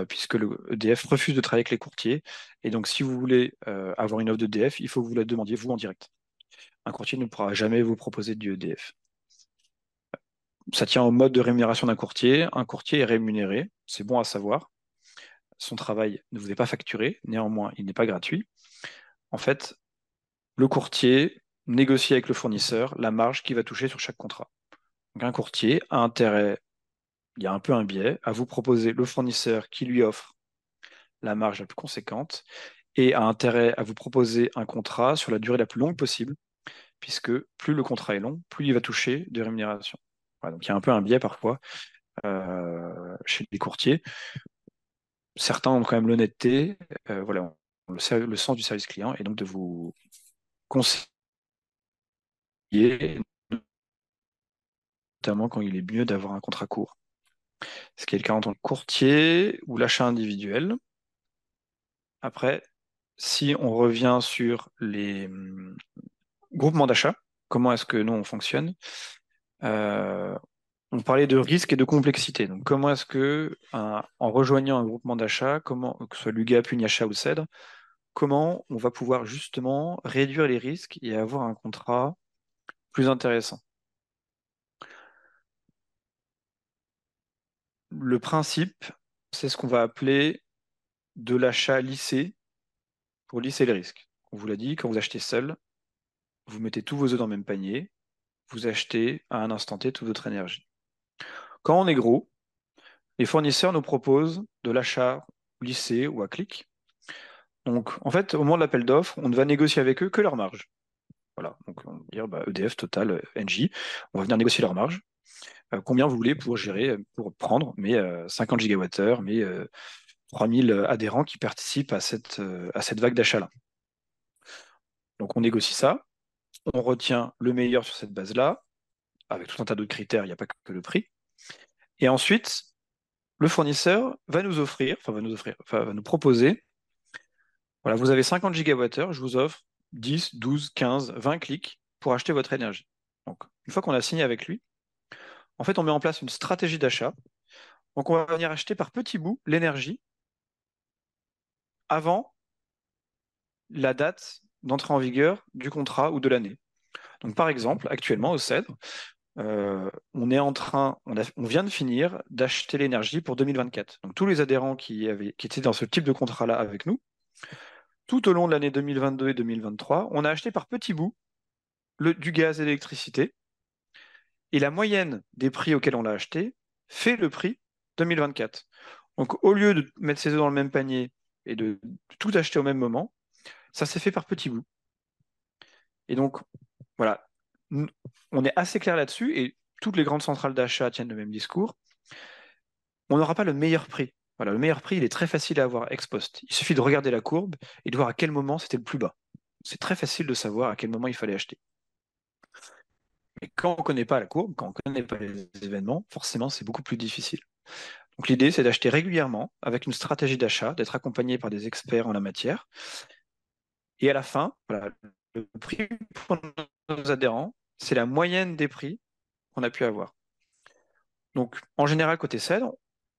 puisque le EDF refuse de travailler avec les courtiers. Et donc, si vous voulez avoir une offre d'EDF, il faut que vous la demandiez vous en direct un courtier ne pourra jamais vous proposer du EDF. Ça tient au mode de rémunération d'un courtier. Un courtier est rémunéré, c'est bon à savoir. Son travail ne vous est pas facturé, néanmoins, il n'est pas gratuit. En fait, le courtier négocie avec le fournisseur la marge qu'il va toucher sur chaque contrat. Un courtier a intérêt, il y a un peu un biais, à vous proposer le fournisseur qui lui offre la marge la plus conséquente et a intérêt à vous proposer un contrat sur la durée la plus longue possible puisque plus le contrat est long, plus il va toucher de rémunération. donc il y a un peu un biais parfois euh, chez les courtiers. Certains ont quand même l'honnêteté, euh, voilà, le, le, sens du service client, et donc de vous conseiller, notamment quand il est mieux d'avoir un contrat court. Ce qui est le cas en tant que courtier ou l'achat individuel. Après, si on revient sur les, groupement d'achat, comment est-ce que nous on fonctionne euh, On parlait de risque et de complexité. Donc, comment est-ce que, en rejoignant un groupement d'achat, que ce soit l'UGAP, UNIACHA ou CEDRE, comment on va pouvoir justement réduire les risques et avoir un contrat plus intéressant? Le principe, c'est ce qu'on va appeler de l'achat lissé pour lisser les risques. On vous l'a dit, quand vous achetez seul, vous mettez tous vos œufs dans le même panier, vous achetez à un instant T toute votre énergie. Quand on est gros, les fournisseurs nous proposent de l'achat lycée ou à clic. Donc, en fait, au moment de l'appel d'offres, on ne va négocier avec eux que leur marge. Voilà, donc on va dire bah, EDF, Total, NJ, on va venir négocier leur marge. Euh, combien vous voulez pour gérer, pour prendre mes 50 euh, gigawattheures, mes 3000 euh, adhérents qui participent à cette, à cette vague d'achat-là. Donc on négocie ça, on retient le meilleur sur cette base-là, avec tout un tas d'autres critères, il n'y a pas que le prix. Et ensuite, le fournisseur va nous offrir, enfin va nous offrir, va nous proposer, voilà, vous avez 50 gigawattheures, je vous offre 10, 12, 15, 20 clics pour acheter votre énergie. Donc, une fois qu'on a signé avec lui, en fait, on met en place une stratégie d'achat. Donc, on va venir acheter par petits bouts l'énergie avant la date d'entrée en vigueur du contrat ou de l'année. Donc, par exemple, actuellement au CEDRE, euh, on est en train, on, vient de finir d'acheter l'énergie pour 2024. Donc, tous les adhérents qui, qui étaient dans ce type de contrat-là avec nous, tout au long de l'année 2022 et 2023, on a acheté par petits bouts le, du gaz et l'électricité. et la moyenne des prix auxquels on l'a acheté fait le prix 2024. Donc au lieu de mettre ses œufs dans le même panier et de tout acheter au même moment, ça s'est fait par petits bouts. Et donc, voilà, on est assez clair là-dessus et toutes les grandes centrales d'achat tiennent le même discours. On n'aura pas le meilleur prix. Voilà, le meilleur prix, il est très facile à avoir ex post. Il suffit de regarder la courbe et de voir à quel moment c'était le plus bas. C'est très facile de savoir à quel moment il fallait acheter. Mais quand on ne connaît pas la courbe, quand on ne connaît pas les événements, forcément, c'est beaucoup plus difficile. L'idée, c'est d'acheter régulièrement avec une stratégie d'achat, d'être accompagné par des experts en la matière. Et à la fin, le prix pour nos adhérents, c'est la moyenne des prix qu'on a pu avoir. Donc, en général, côté CED,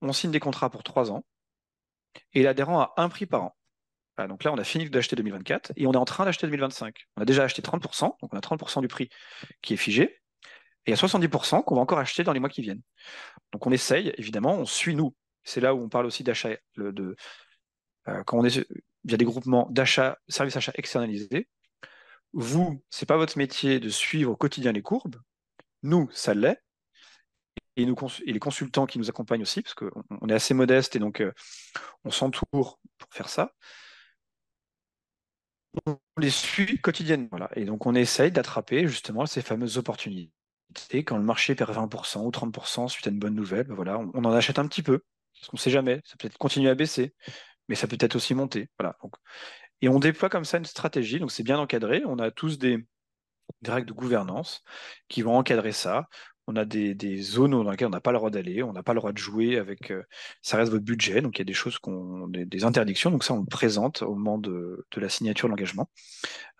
on signe des contrats pour trois ans et l'adhérent a un prix par an. donc là, on a fini d'acheter 2024 et on est en train d'acheter 2025. On a déjà acheté 30%, donc on a 30% du prix qui est figé, et il y a 70% qu'on va encore acheter dans les mois qui viennent. Donc on essaye, évidemment, on suit nous. C'est là où on parle aussi d'achat, de, euh, quand on est via des groupements d'achat, services achats externalisés. Vous, c'est pas votre métier de suivre au quotidien les courbes. Nous, ça l'est et, les consultants qui nous accompagnent aussi, parce qu'on est assez modeste et donc euh, on s'entoure pour faire ça. On les suit quotidiennement. Et donc on essaye d'attraper justement ces fameuses opportunités. Quand le marché perd 20% ou 30% suite à une bonne nouvelle, ben voilà, on, en achète un petit peu, parce qu'on ne sait jamais, ça peut être continuer à baisser, mais ça peut être aussi monter. Voilà. et on déploie comme ça une stratégie, donc c'est bien encadré. On a tous des, des règles de gouvernance qui vont encadrer ça on a des, zones dans lesquelles on n'a pas le droit d'aller, on n'a pas le droit de jouer avec. Euh, ça reste votre budget, donc il y a des choses qu'on, des, interdictions. Donc ça, on le présente au moment de, la signature de l'engagement.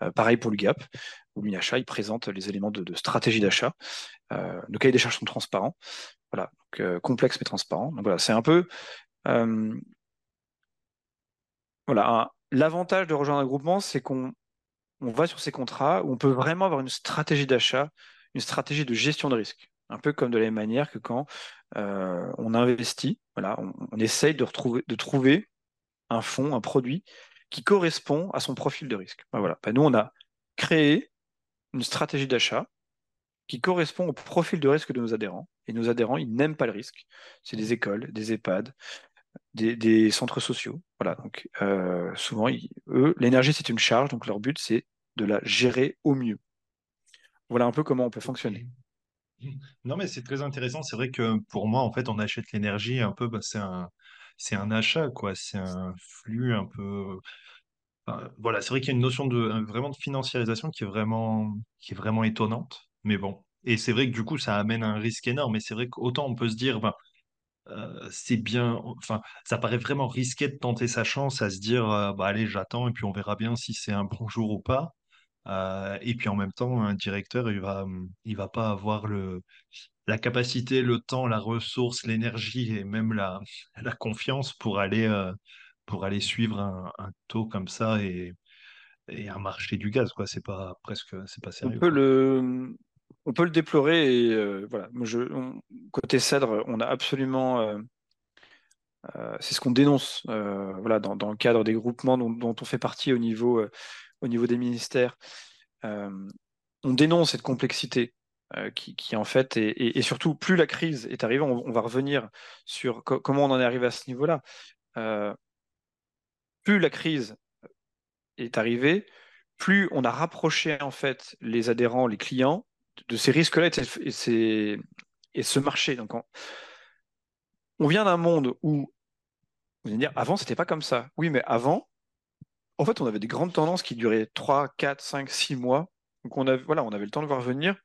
Euh, pareil pour l'UGAP ou l'UNIACHA, ils présentent les éléments de, stratégie d'achat. Euh, nos cahiers des charges sont transparents, voilà, donc, complexes mais transparents. Donc voilà, c'est un peu. voilà, l'avantage de rejoindre un groupement, c'est qu'on on va sur ces contrats où on peut vraiment avoir une stratégie d'achat, une stratégie de gestion de risque. Un peu comme de la même manière que quand euh, on investit, voilà, on, essaye de, retrouver, de trouver un fonds, un produit qui correspond à son profil de risque. Ben voilà. Ben nous, on a créé une stratégie d'achat qui correspond au profil de risque de nos adhérents. Et nos adhérents, ils n'aiment pas le risque. C'est des écoles, des EHPAD, des, centres sociaux. Voilà. Donc, euh, souvent, eux, l'énergie, c'est une charge. Donc, leur but, c'est de la gérer au mieux. Voilà un peu comment on peut fonctionner. Non, mais c'est très intéressant. C'est vrai que pour moi, en fait, on achète l'énergie un peu, bah, c'est un, un achat, quoi. C'est un flux un peu. voilà, c'est vrai qu'il y a une notion de vraiment de financiarisation qui est vraiment, qui est vraiment étonnante. Mais bon. Et c'est vrai que du coup, ça amène un risque énorme. Et c'est vrai qu'autant on peut se dire, ben, euh, c'est bien, enfin, ça paraît vraiment risqué de tenter sa chance à se dire, euh, bah allez, j'attends et puis on verra bien si c'est un bon jour ou pas. Euh, et puis en même temps, un directeur, il va, il va pas avoir le, la capacité, le temps, la ressource, l'énergie et même la, la confiance pour aller, euh, pour aller suivre un, taux comme ça et, et un marché du gaz, quoi. C'est pas presque, c'est pas sérieux. On peut le, on peut le déplorer et euh, voilà. Je, côté Cèdre, on a absolument c'est ce qu'on dénonce voilà, dans, dans, le cadre des groupements dont, dont, on fait partie au niveau au niveau des ministères, euh, on dénonce cette complexité euh, qui, en fait, et, surtout, plus la crise est arrivée, on, va revenir sur comment on en est arrivé à ce niveau-là. Euh, plus la crise est arrivée, plus on a rapproché en fait les adhérents, les clients de ces risques-là et, ce marché. Donc, on, vient d'un monde où, vous allez dire, avant, c'était pas comme ça. Oui, mais avant, en fait, on avait des grandes tendances qui duraient 3, 4, 5, 6 mois. Donc on avait, voilà, on avait le temps de voir venir.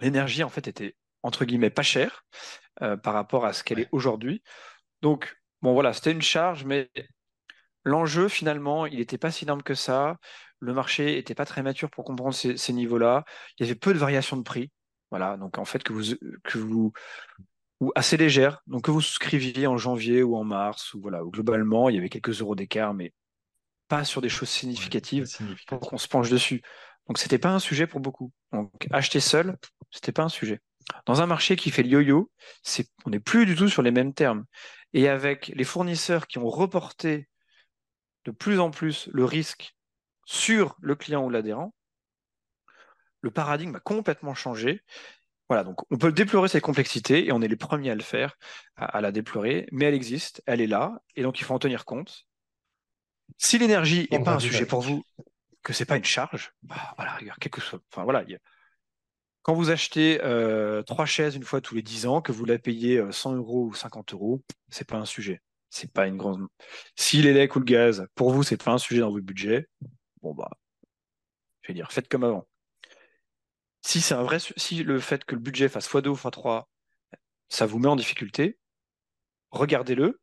L'énergie, en fait, était entre guillemets pas chère euh, par rapport à ce qu'elle est aujourd'hui. Donc, bon, voilà, c'était une charge, mais l'enjeu, finalement, il n'était pas si énorme que ça. Le marché n'était pas très mature pour comprendre ces, niveaux-là. Il y avait peu de variations de prix. Voilà, donc en fait, que vous, que vous, ou assez légère, donc que vous souscriviez en janvier ou en mars, ou voilà, globalement, il y avait quelques euros d'écart, mais pas sur des choses significatives pour qu'on se penche dessus. Donc c'était pas un sujet pour beaucoup. Donc acheter seul, c'était pas un sujet. Dans un marché qui fait le yo-yo, c'est, on n'est plus du tout sur les mêmes termes. Et avec les fournisseurs qui ont reporté de plus en plus le risque sur le client ou l'adhérent, le paradigme a complètement changé. Voilà, donc on peut déplorer cette complexité et on est les premiers à le faire, à, la déplorer, mais elle existe, elle est là, et donc il faut en tenir compte. Si l'énergie n'est pas un sujet pour vous, que c'est pas une charge, bah voilà, quelque chose. Enfin voilà, quand vous achetez euh, trois chaises une fois tous les 10 ans, que vous la payez 100 euh, euros ou 50 euros, c'est pas un sujet. C'est pas une grande. Si l'élec ou le gaz, pour vous, c'est pas un sujet dans votre budget, bon bah, je vais dire, faites comme avant. Si c'est un vrai, si le fait que le budget fasse x2 ou x3, ça vous met en difficulté, regardez-le.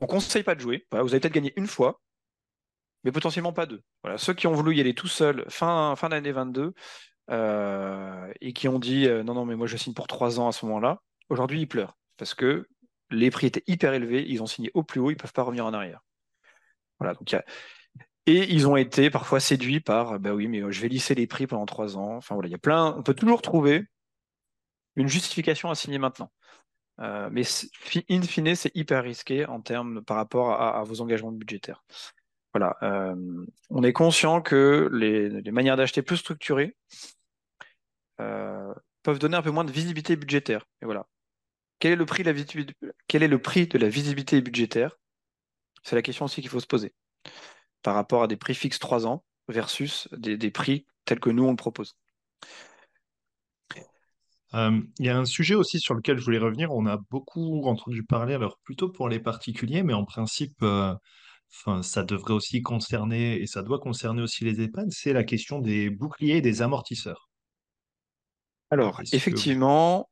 On conseille pas de jouer. vous avez peut-être gagné une fois, mais potentiellement pas deux. Voilà. Ceux qui ont voulu y aller tout seuls fin, fin d'année 22 euh, et qui ont dit euh, non, non, mais moi je signe pour trois ans à ce moment-là, aujourd'hui ils pleurent parce que les prix étaient hyper élevés, ils ont signé au plus haut, ils ne peuvent pas revenir en arrière. Et ils ont été parfois séduits par, bah oui, mais euh, je vais lisser les prix pendant trois ans. Enfin voilà, il y a plein. On peut toujours trouver une justification à signer maintenant. Euh, mais in fine, c'est hyper risqué en termes par rapport à, vos engagements budgétaires. Voilà, euh, on est conscient que les, manières d'acheter plus structurées peuvent donner un peu moins de visibilité budgétaire. Et voilà. Quel est le prix de la, visibilité budgétaire? C'est la question aussi qu'il faut se poser par rapport à des prix fixes 3 ans versus des, prix tels que nous on le propose. Euh, il y a un sujet aussi sur lequel je voulais revenir. On a beaucoup entendu parler, alors plutôt pour les particuliers, mais en principe, euh, ça devrait aussi concerner, et ça doit concerner aussi les EHPAD, c'est la question des boucliers et des amortisseurs. Alors, effectivement,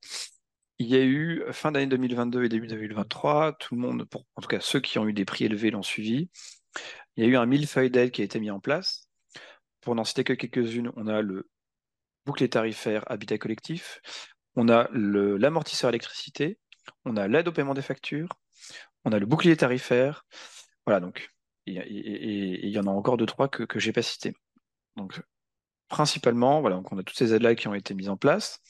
il y a eu fin d'année 2022 et début 2023, tout le monde, en tout cas ceux qui ont eu des prix élevés l'ont suivi. Il y a eu un millefeuille d'aide qui a été mis en place. Pour n'en citer que quelques-unes, on a le bouclier tarifaire habitat collectif, on a l'amortisseur électricité, on a l'aide au paiement des factures, on a le bouclier tarifaire. Voilà, donc, et il y en a encore deux, trois que, je n'ai pas cités. Donc, principalement, voilà, donc on a toutes ces aides-là qui ont été mises en place.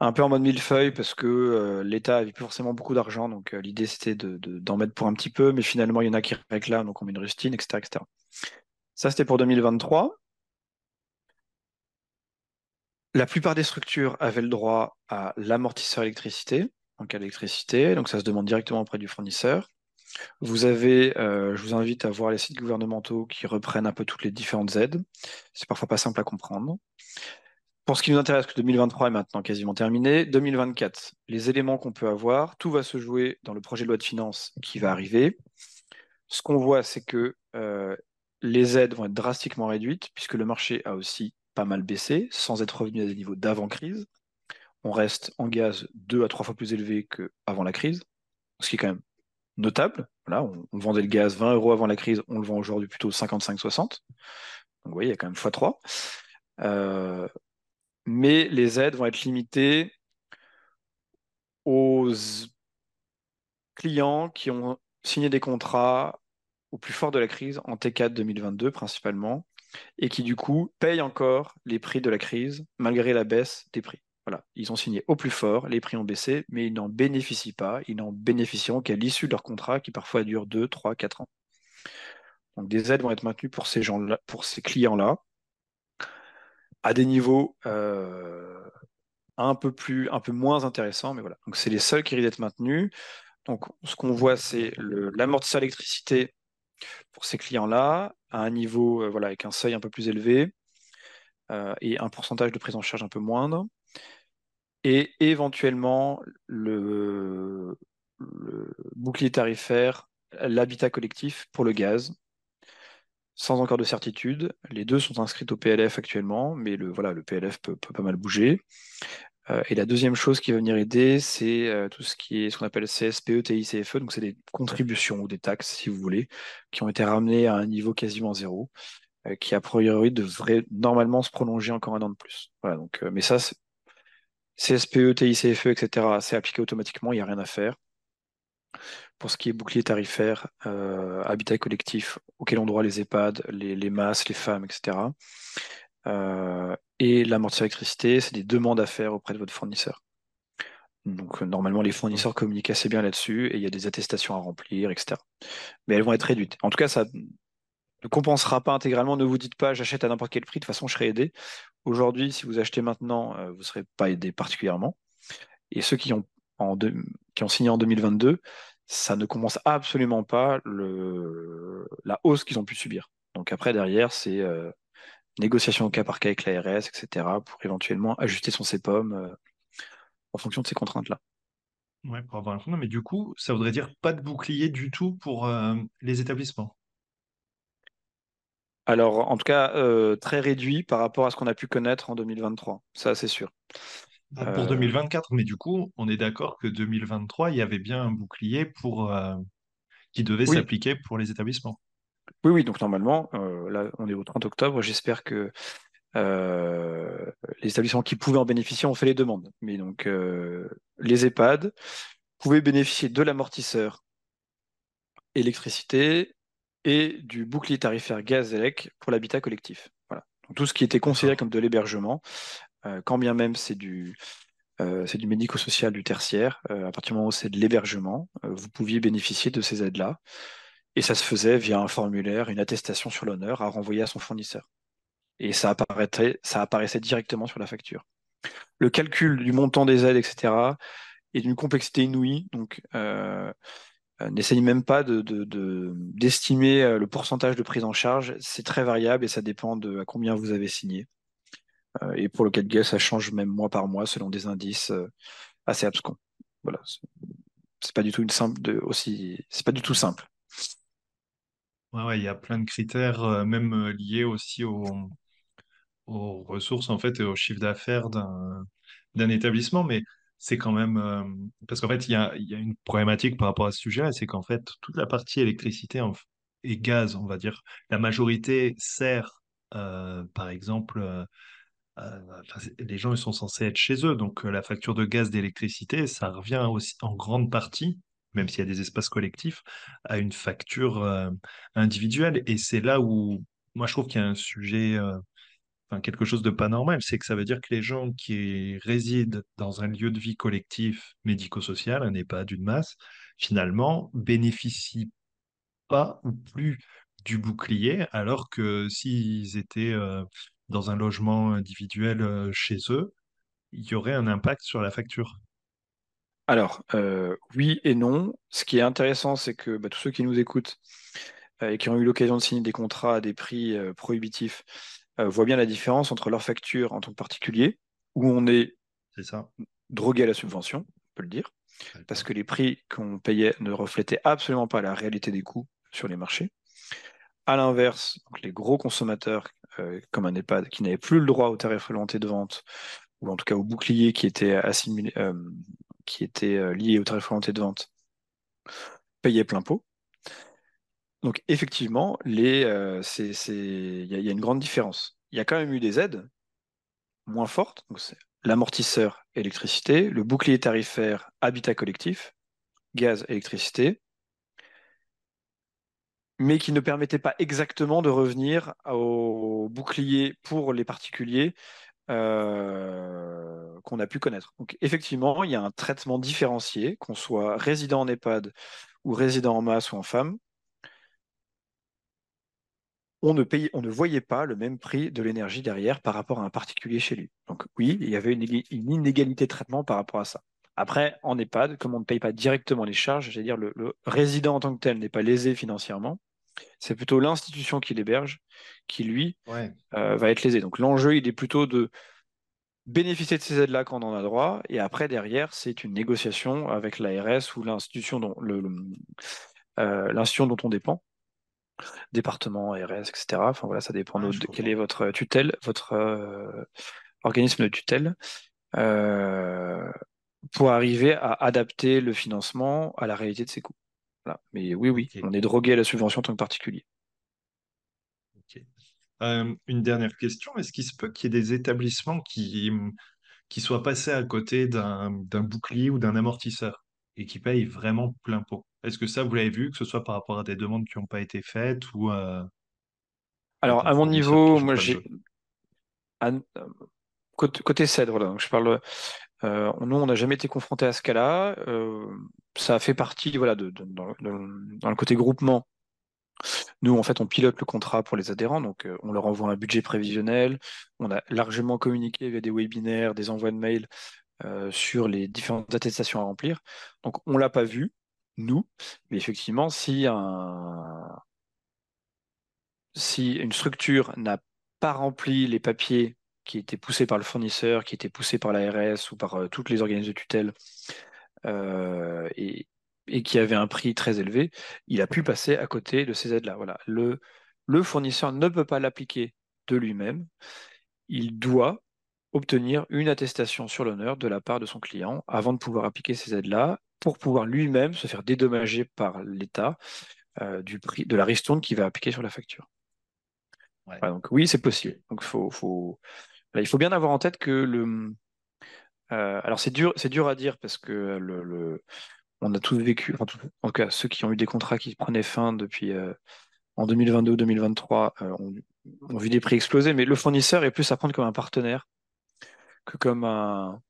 Un peu en mode millefeuille parce que euh, l'État n'avait plus forcément beaucoup d'argent, donc euh, l'idée c'était d'en mettre pour un petit peu, mais finalement il y en a qui réclament, donc on met une rustine, etc. etc. Ça c'était pour 2023. La plupart des structures avaient le droit à l'amortisseur électricité, en cas d'électricité, donc ça se demande directement auprès du fournisseur. Vous avez, euh, je vous invite à voir les sites gouvernementaux qui reprennent un peu toutes les différentes aides. C'est parfois pas simple à comprendre. Pour ce qui nous intéresse, que 2023 est maintenant quasiment terminé. 2024, les éléments qu'on peut avoir, tout va se jouer dans le projet de loi de finances qui va arriver. Ce qu'on voit, c'est que euh, les aides vont être drastiquement réduites, puisque le marché a aussi pas mal baissé, sans être revenu à des niveaux d'avant-crise. On reste en gaz deux à trois fois plus élevé qu'avant la crise, ce qui est quand même notable. On, vendait le gaz 20 euros avant la crise, on le vend aujourd'hui plutôt 55-60. Donc vous voyez, il y a quand même x3. Euh, mais les aides vont être limitées aux clients qui ont signé des contrats au plus fort de la crise, en T4 2022 principalement, et qui du coup payent encore les prix de la crise malgré la baisse des prix. Voilà, ils ont signé au plus fort, les prix ont baissé, mais ils n'en bénéficient pas, ils n'en bénéficieront qu'à l'issue de leur contrat qui parfois dure 2, 3, 4 ans. Donc des aides vont être maintenues pour ces gens-là, pour ces clients-là, à des niveaux euh, un peu plus, un peu moins intéressants, mais voilà. Donc c'est les seuls qui risquent d'être maintenus. Donc ce qu'on voit, c'est l'amortisseur électricité pour ces clients-là, à un niveau, euh, voilà, avec un seuil un peu plus élevé euh, et un pourcentage de prise en charge un peu moindre et éventuellement le, bouclier tarifaire, l'habitat collectif pour le gaz, sans encore de certitude. Les deux sont inscrits au PLF actuellement, mais le, voilà, le PLF peut, pas mal bouger. Euh, et la deuxième chose qui va venir aider, c'est euh, tout ce qui est ce qu'on appelle CSPE, TICFE, donc c'est des contributions ou des taxes, si vous voulez, qui ont été ramenées à un niveau quasiment zéro, euh, qui a priori devrait normalement se prolonger encore un an de plus. Voilà, donc, mais ça, CSPE, TICFE, etc., c'est appliqué automatiquement, il n'y a rien à faire. Pour ce qui est bouclier tarifaire, habitat collectif, auquel ont droit les EHPAD, les, masses, les femmes, etc. Euh, et l'amortisseur électricité, c'est des demandes à faire auprès de votre fournisseur. Donc euh, normalement, les fournisseurs communiquent assez bien là-dessus et il y a des attestations à remplir, etc. Mais elles vont être réduites. En tout cas, ça ne compensera pas intégralement. Ne vous dites pas j'achète à n'importe quel prix, de toute façon je serai aidé aujourd'hui, si vous achetez maintenant, vous ne serez pas aidé particulièrement. Et ceux qui ont, en qui ont signé en 2022, ça ne commence absolument pas le, la hausse qu'ils ont pu subir. Donc après, derrière, c'est négociation au cas par cas avec l'ARS, etc., pour éventuellement ajuster son CEPOM euh, en fonction de ces contraintes-là. Ouais, pour avoir un mais du coup, ça voudrait dire pas de bouclier du tout pour euh, les établissements? Alors, en tout cas, euh, très réduit par rapport à ce qu'on a pu connaître en 2023, ça c'est sûr. Bah, pour 2024, mais du coup, on est d'accord que 2023, il y avait bien un bouclier pour, qui devait s'appliquer pour les établissements. Oui, oui, donc normalement, là, on est au 30 octobre. J'espère que euh, les établissements qui pouvaient en bénéficier ont fait les demandes. Mais donc, euh, les EHPAD pouvaient bénéficier de l'amortisseur électricité et du bouclier tarifaire gaz élec pour l'habitat collectif. Voilà. Donc, tout ce qui était considéré comme de l'hébergement, quand bien même c'est du, c'est du médico-social du tertiaire, à partir du moment où c'est de l'hébergement, vous pouviez bénéficier de ces aides-là. Et ça se faisait via un formulaire, une attestation sur l'honneur à renvoyer à son fournisseur. Et ça apparaissait, directement sur la facture. Le calcul du montant des aides, etc., est d'une complexité inouïe. Donc, euh, euh n'essaye même pas d'estimer de, euh, le pourcentage de prise en charge. C'est très variable et ça dépend de à combien vous avez signé. Et pour le cas de ça change même mois par mois selon des indices assez abscons. Voilà. C'est pas du tout une simple aussi. C'est pas du tout simple. Ouais, il y a plein de critères, euh, même euh, liés aussi aux, ressources en fait et au chiffre d'affaires d'un établissement, mais c'est quand même euh, parce qu'en fait il y a, une problématique par rapport à ce sujet, c'est qu'en fait toute la partie électricité et gaz, on va dire, la majorité sert, par exemple, les gens ils sont censés être chez eux, donc la facture de gaz, d'électricité, ça revient aussi en grande partie même s'il y a des espaces collectifs, à une facture euh, individuelle. Et c'est là où moi je trouve qu'il y a un sujet, euh, enfin, quelque chose de pas normal, c'est que ça veut dire que les gens qui résident dans un lieu de vie collectif médico-social, un EHPAD d'une masse, finalement bénéficient pas ou plus du bouclier, alors que s'ils étaient euh, dans un logement individuel chez eux, il y aurait un impact sur la facture. Alors, euh, oui et non. Ce qui est intéressant, c'est que bah, tous ceux qui nous écoutent euh, et qui ont eu l'occasion de signer des contrats à des prix euh, prohibitifs voient bien la différence entre leur facture en tant que particulier, où on est, ça. drogué à la subvention, on peut le dire, parce que les prix qu'on payait ne reflétaient absolument pas la réalité des coûts sur les marchés. À l'inverse, les gros consommateurs, comme un EHPAD, qui n'avaient plus le droit au tarif réglementé de vente, ou en tout cas au bouclier qui était assimilé, qui était euh, lié au tarif volonté de vente payaient plein pot. Donc effectivement, il y, a une grande différence. Il y a quand même eu des aides moins fortes. l'amortisseur électricité, le bouclier tarifaire habitat collectif, gaz, électricité, mais qui ne permettaient pas exactement de revenir au bouclier pour les particuliers euh, qu'on a pu connaître. Effectivement, il y a un traitement différencié, qu'on soit résident en EHPAD ou résident en masse ou en femme. On ne, ne voyait pas le même prix de l'énergie derrière par rapport à un particulier chez lui. Donc oui, il y avait une, inégalité de traitement par rapport à ça. Après, en EHPAD, comme on ne paye pas directement les charges, cest à dire le, le résident en tant que tel n'est pas lésé financièrement, c'est plutôt l'institution qui l'héberge qui, lui, euh, va être lésé. Donc l'enjeu, il est plutôt de bénéficier de ces aides-là quand on en a droit, et après, derrière, c'est une négociation avec l'ARS ou l'institution dont, le, euh, l'institution dont on dépend, département, ARS, etc. Enfin voilà, ça dépend de, quelle est votre tutelle, votre euh, organisme de tutelle, pour arriver à adapter le financement à la réalité de ses coûts. Mais oui, oui, on est drogué à la subvention en tant que particulier. Euh, une dernière question, est-ce qu'il se peut qu'il y ait des établissements qui, qui soient passés à côté d'un bouclier ou d'un amortisseur et qui payent vraiment plein pot? Est-ce que ça, vous l'avez vu, que ce soit par rapport à des demandes qui n'ont pas été faites ou euh, Alors, à mon niveau, moi, j'ai. Euh, côté, cèdre, là, je parle. Nous, on n'a jamais été confronté à ce cas-là. ça a fait partie, voilà, de, dans, le côté groupement Nous, en fait, on pilote le contrat pour les adhérents, donc on leur envoie un budget prévisionnel. On a largement communiqué via des webinaires, des envois de mails sur les différentes attestations à remplir. Donc, on l'a pas vu, nous, mais effectivement, si une structure n'a pas rempli les papiers qui étaient poussés par le fournisseur, qui étaient poussés par l'ARS ou par toutes les organismes de tutelle, et, et qui avait un prix très élevé, il a pu passer à côté de ces aides-là. Voilà. Le, le fournisseur ne peut pas l'appliquer de lui-même. Il doit obtenir une attestation sur l'honneur de la part de son client avant de pouvoir appliquer ces aides-là, pour pouvoir lui-même se faire dédommager par l'État euh, du prix de la ristourne qu'il va appliquer sur la facture. donc oui, c'est possible. Donc faut, faut... il faut bien avoir en tête que le. Euh, alors c'est dur, c'est dur à dire parce que le, on a tous vécu, en tout cas ceux qui ont eu des contrats qui prenaient fin depuis euh, en 2022 ou 2023 euh, ont, vu des prix exploser, mais le fournisseur est plus à prendre comme un partenaire que comme un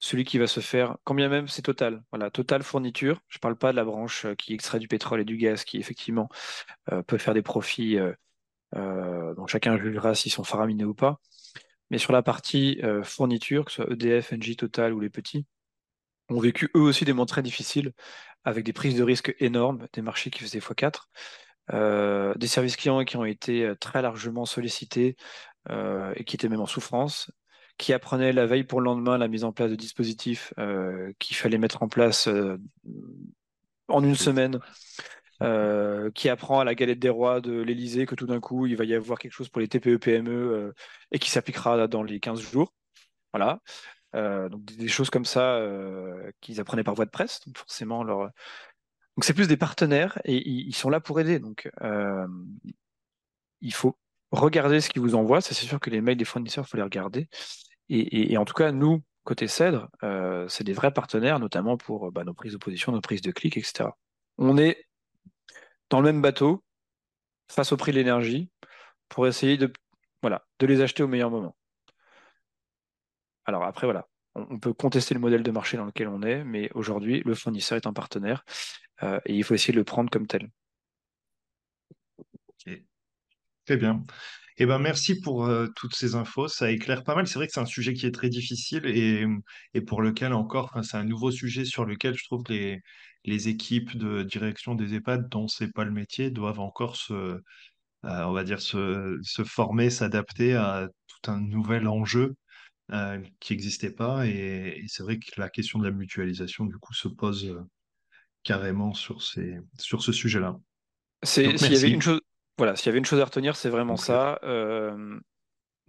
celui qui va se faire, quand bien même c'est Total. Voilà, Total fourniture. Je ne parle pas de la branche qui extrait du pétrole et du gaz, qui effectivement peut faire des profits dont chacun jugera s'ils sont faraminés ou pas. Mais sur la partie fourniture, que ce soit EDF, Engie, Total ou les petits, ont vécu eux aussi des moments très difficiles, avec des prises de risques énormes, des marchés qui faisaient x4, euh, des services clients qui ont été euh, très largement sollicités euh, et qui étaient même en souffrance, qui apprenaient la veille pour le lendemain la mise en place de dispositifs qu'il fallait mettre en place en une semaine. Qui apprend à la galette des rois de l'Elysée que tout d'un coup il va y avoir quelque chose pour les TPE-PME et qui s'appliquera dans les 15 jours. Voilà. Euh, donc des, choses comme ça euh, qu'ils apprenaient par voie de presse. Donc forcément, donc c'est plus des partenaires et ils, sont là pour aider. Donc euh, il faut regarder ce qu'ils vous envoient. C'est sûr que les mails des fournisseurs, il faut les regarder. Et, en tout cas, nous, côté Cèdre, c'est des vrais partenaires, notamment pour bah, nos prises de position, nos prises de clics, etc. On est dans le même bateau face au prix de l'énergie pour essayer de, voilà, de les acheter au meilleur moment. Alors après, voilà, on, peut contester le modèle de marché dans lequel on est, mais aujourd'hui, le fournisseur est un partenaire euh, et il faut essayer de le prendre comme tel. Très bien. Eh ben, merci pour euh, toutes ces infos. Ça éclaire pas mal. C'est vrai que c'est un sujet qui est très difficile et, et pour lequel encore, c'est un nouveau sujet sur lequel je trouve que les, les équipes de direction des EHPAD, dont c'est pas le métier, doivent encore se, euh, on va dire, se, se former, s'adapter à tout un nouvel enjeu euh, qui n'existait pas. Et, c'est vrai que la question de la mutualisation, du coup, se pose euh, carrément sur, ces, sur ce sujet-là. S'il y avait une chose, voilà, s'il y avait une chose à retenir, c'est vraiment ça.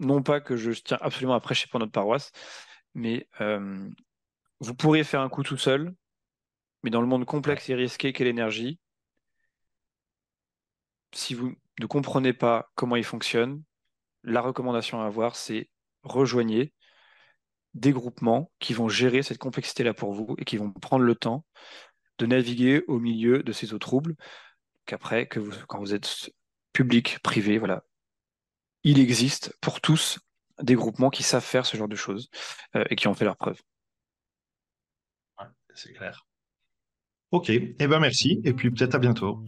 Non pas que je tiens absolument à prêcher pour notre paroisse, mais vous pourriez faire un coup tout seul, mais dans le monde complexe et risqué qu'est l'énergie, si vous ne comprenez pas comment il fonctionne, la recommandation à avoir, c'est rejoignez des groupements qui vont gérer cette complexité-là pour vous et qui vont prendre le temps de naviguer au milieu de ces eaux troubles. Qu'après, que vous, quand vous êtes public, privé, voilà, il existe pour tous des groupements qui savent faire ce genre de choses euh, et qui ont fait leur preuve. c'est clair. Ok, et eh ben merci, et puis peut-être à bientôt.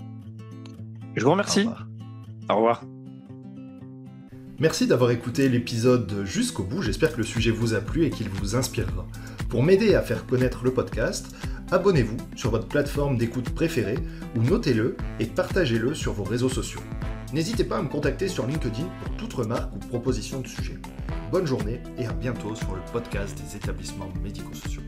Je vous remercie. Au revoir. Merci d'avoir écouté l'épisode jusqu'au bout, j'espère que le sujet vous a plu et qu'il vous inspirera. Pour m'aider à faire connaître le podcast, abonnez-vous sur votre plateforme d'écoute préférée ou notez-le et partagez-le sur vos réseaux sociaux. N'hésitez pas à me contacter sur LinkedIn pour toute remarque ou proposition de sujet. Bonne journée et à bientôt sur le podcast des établissements médico-sociaux.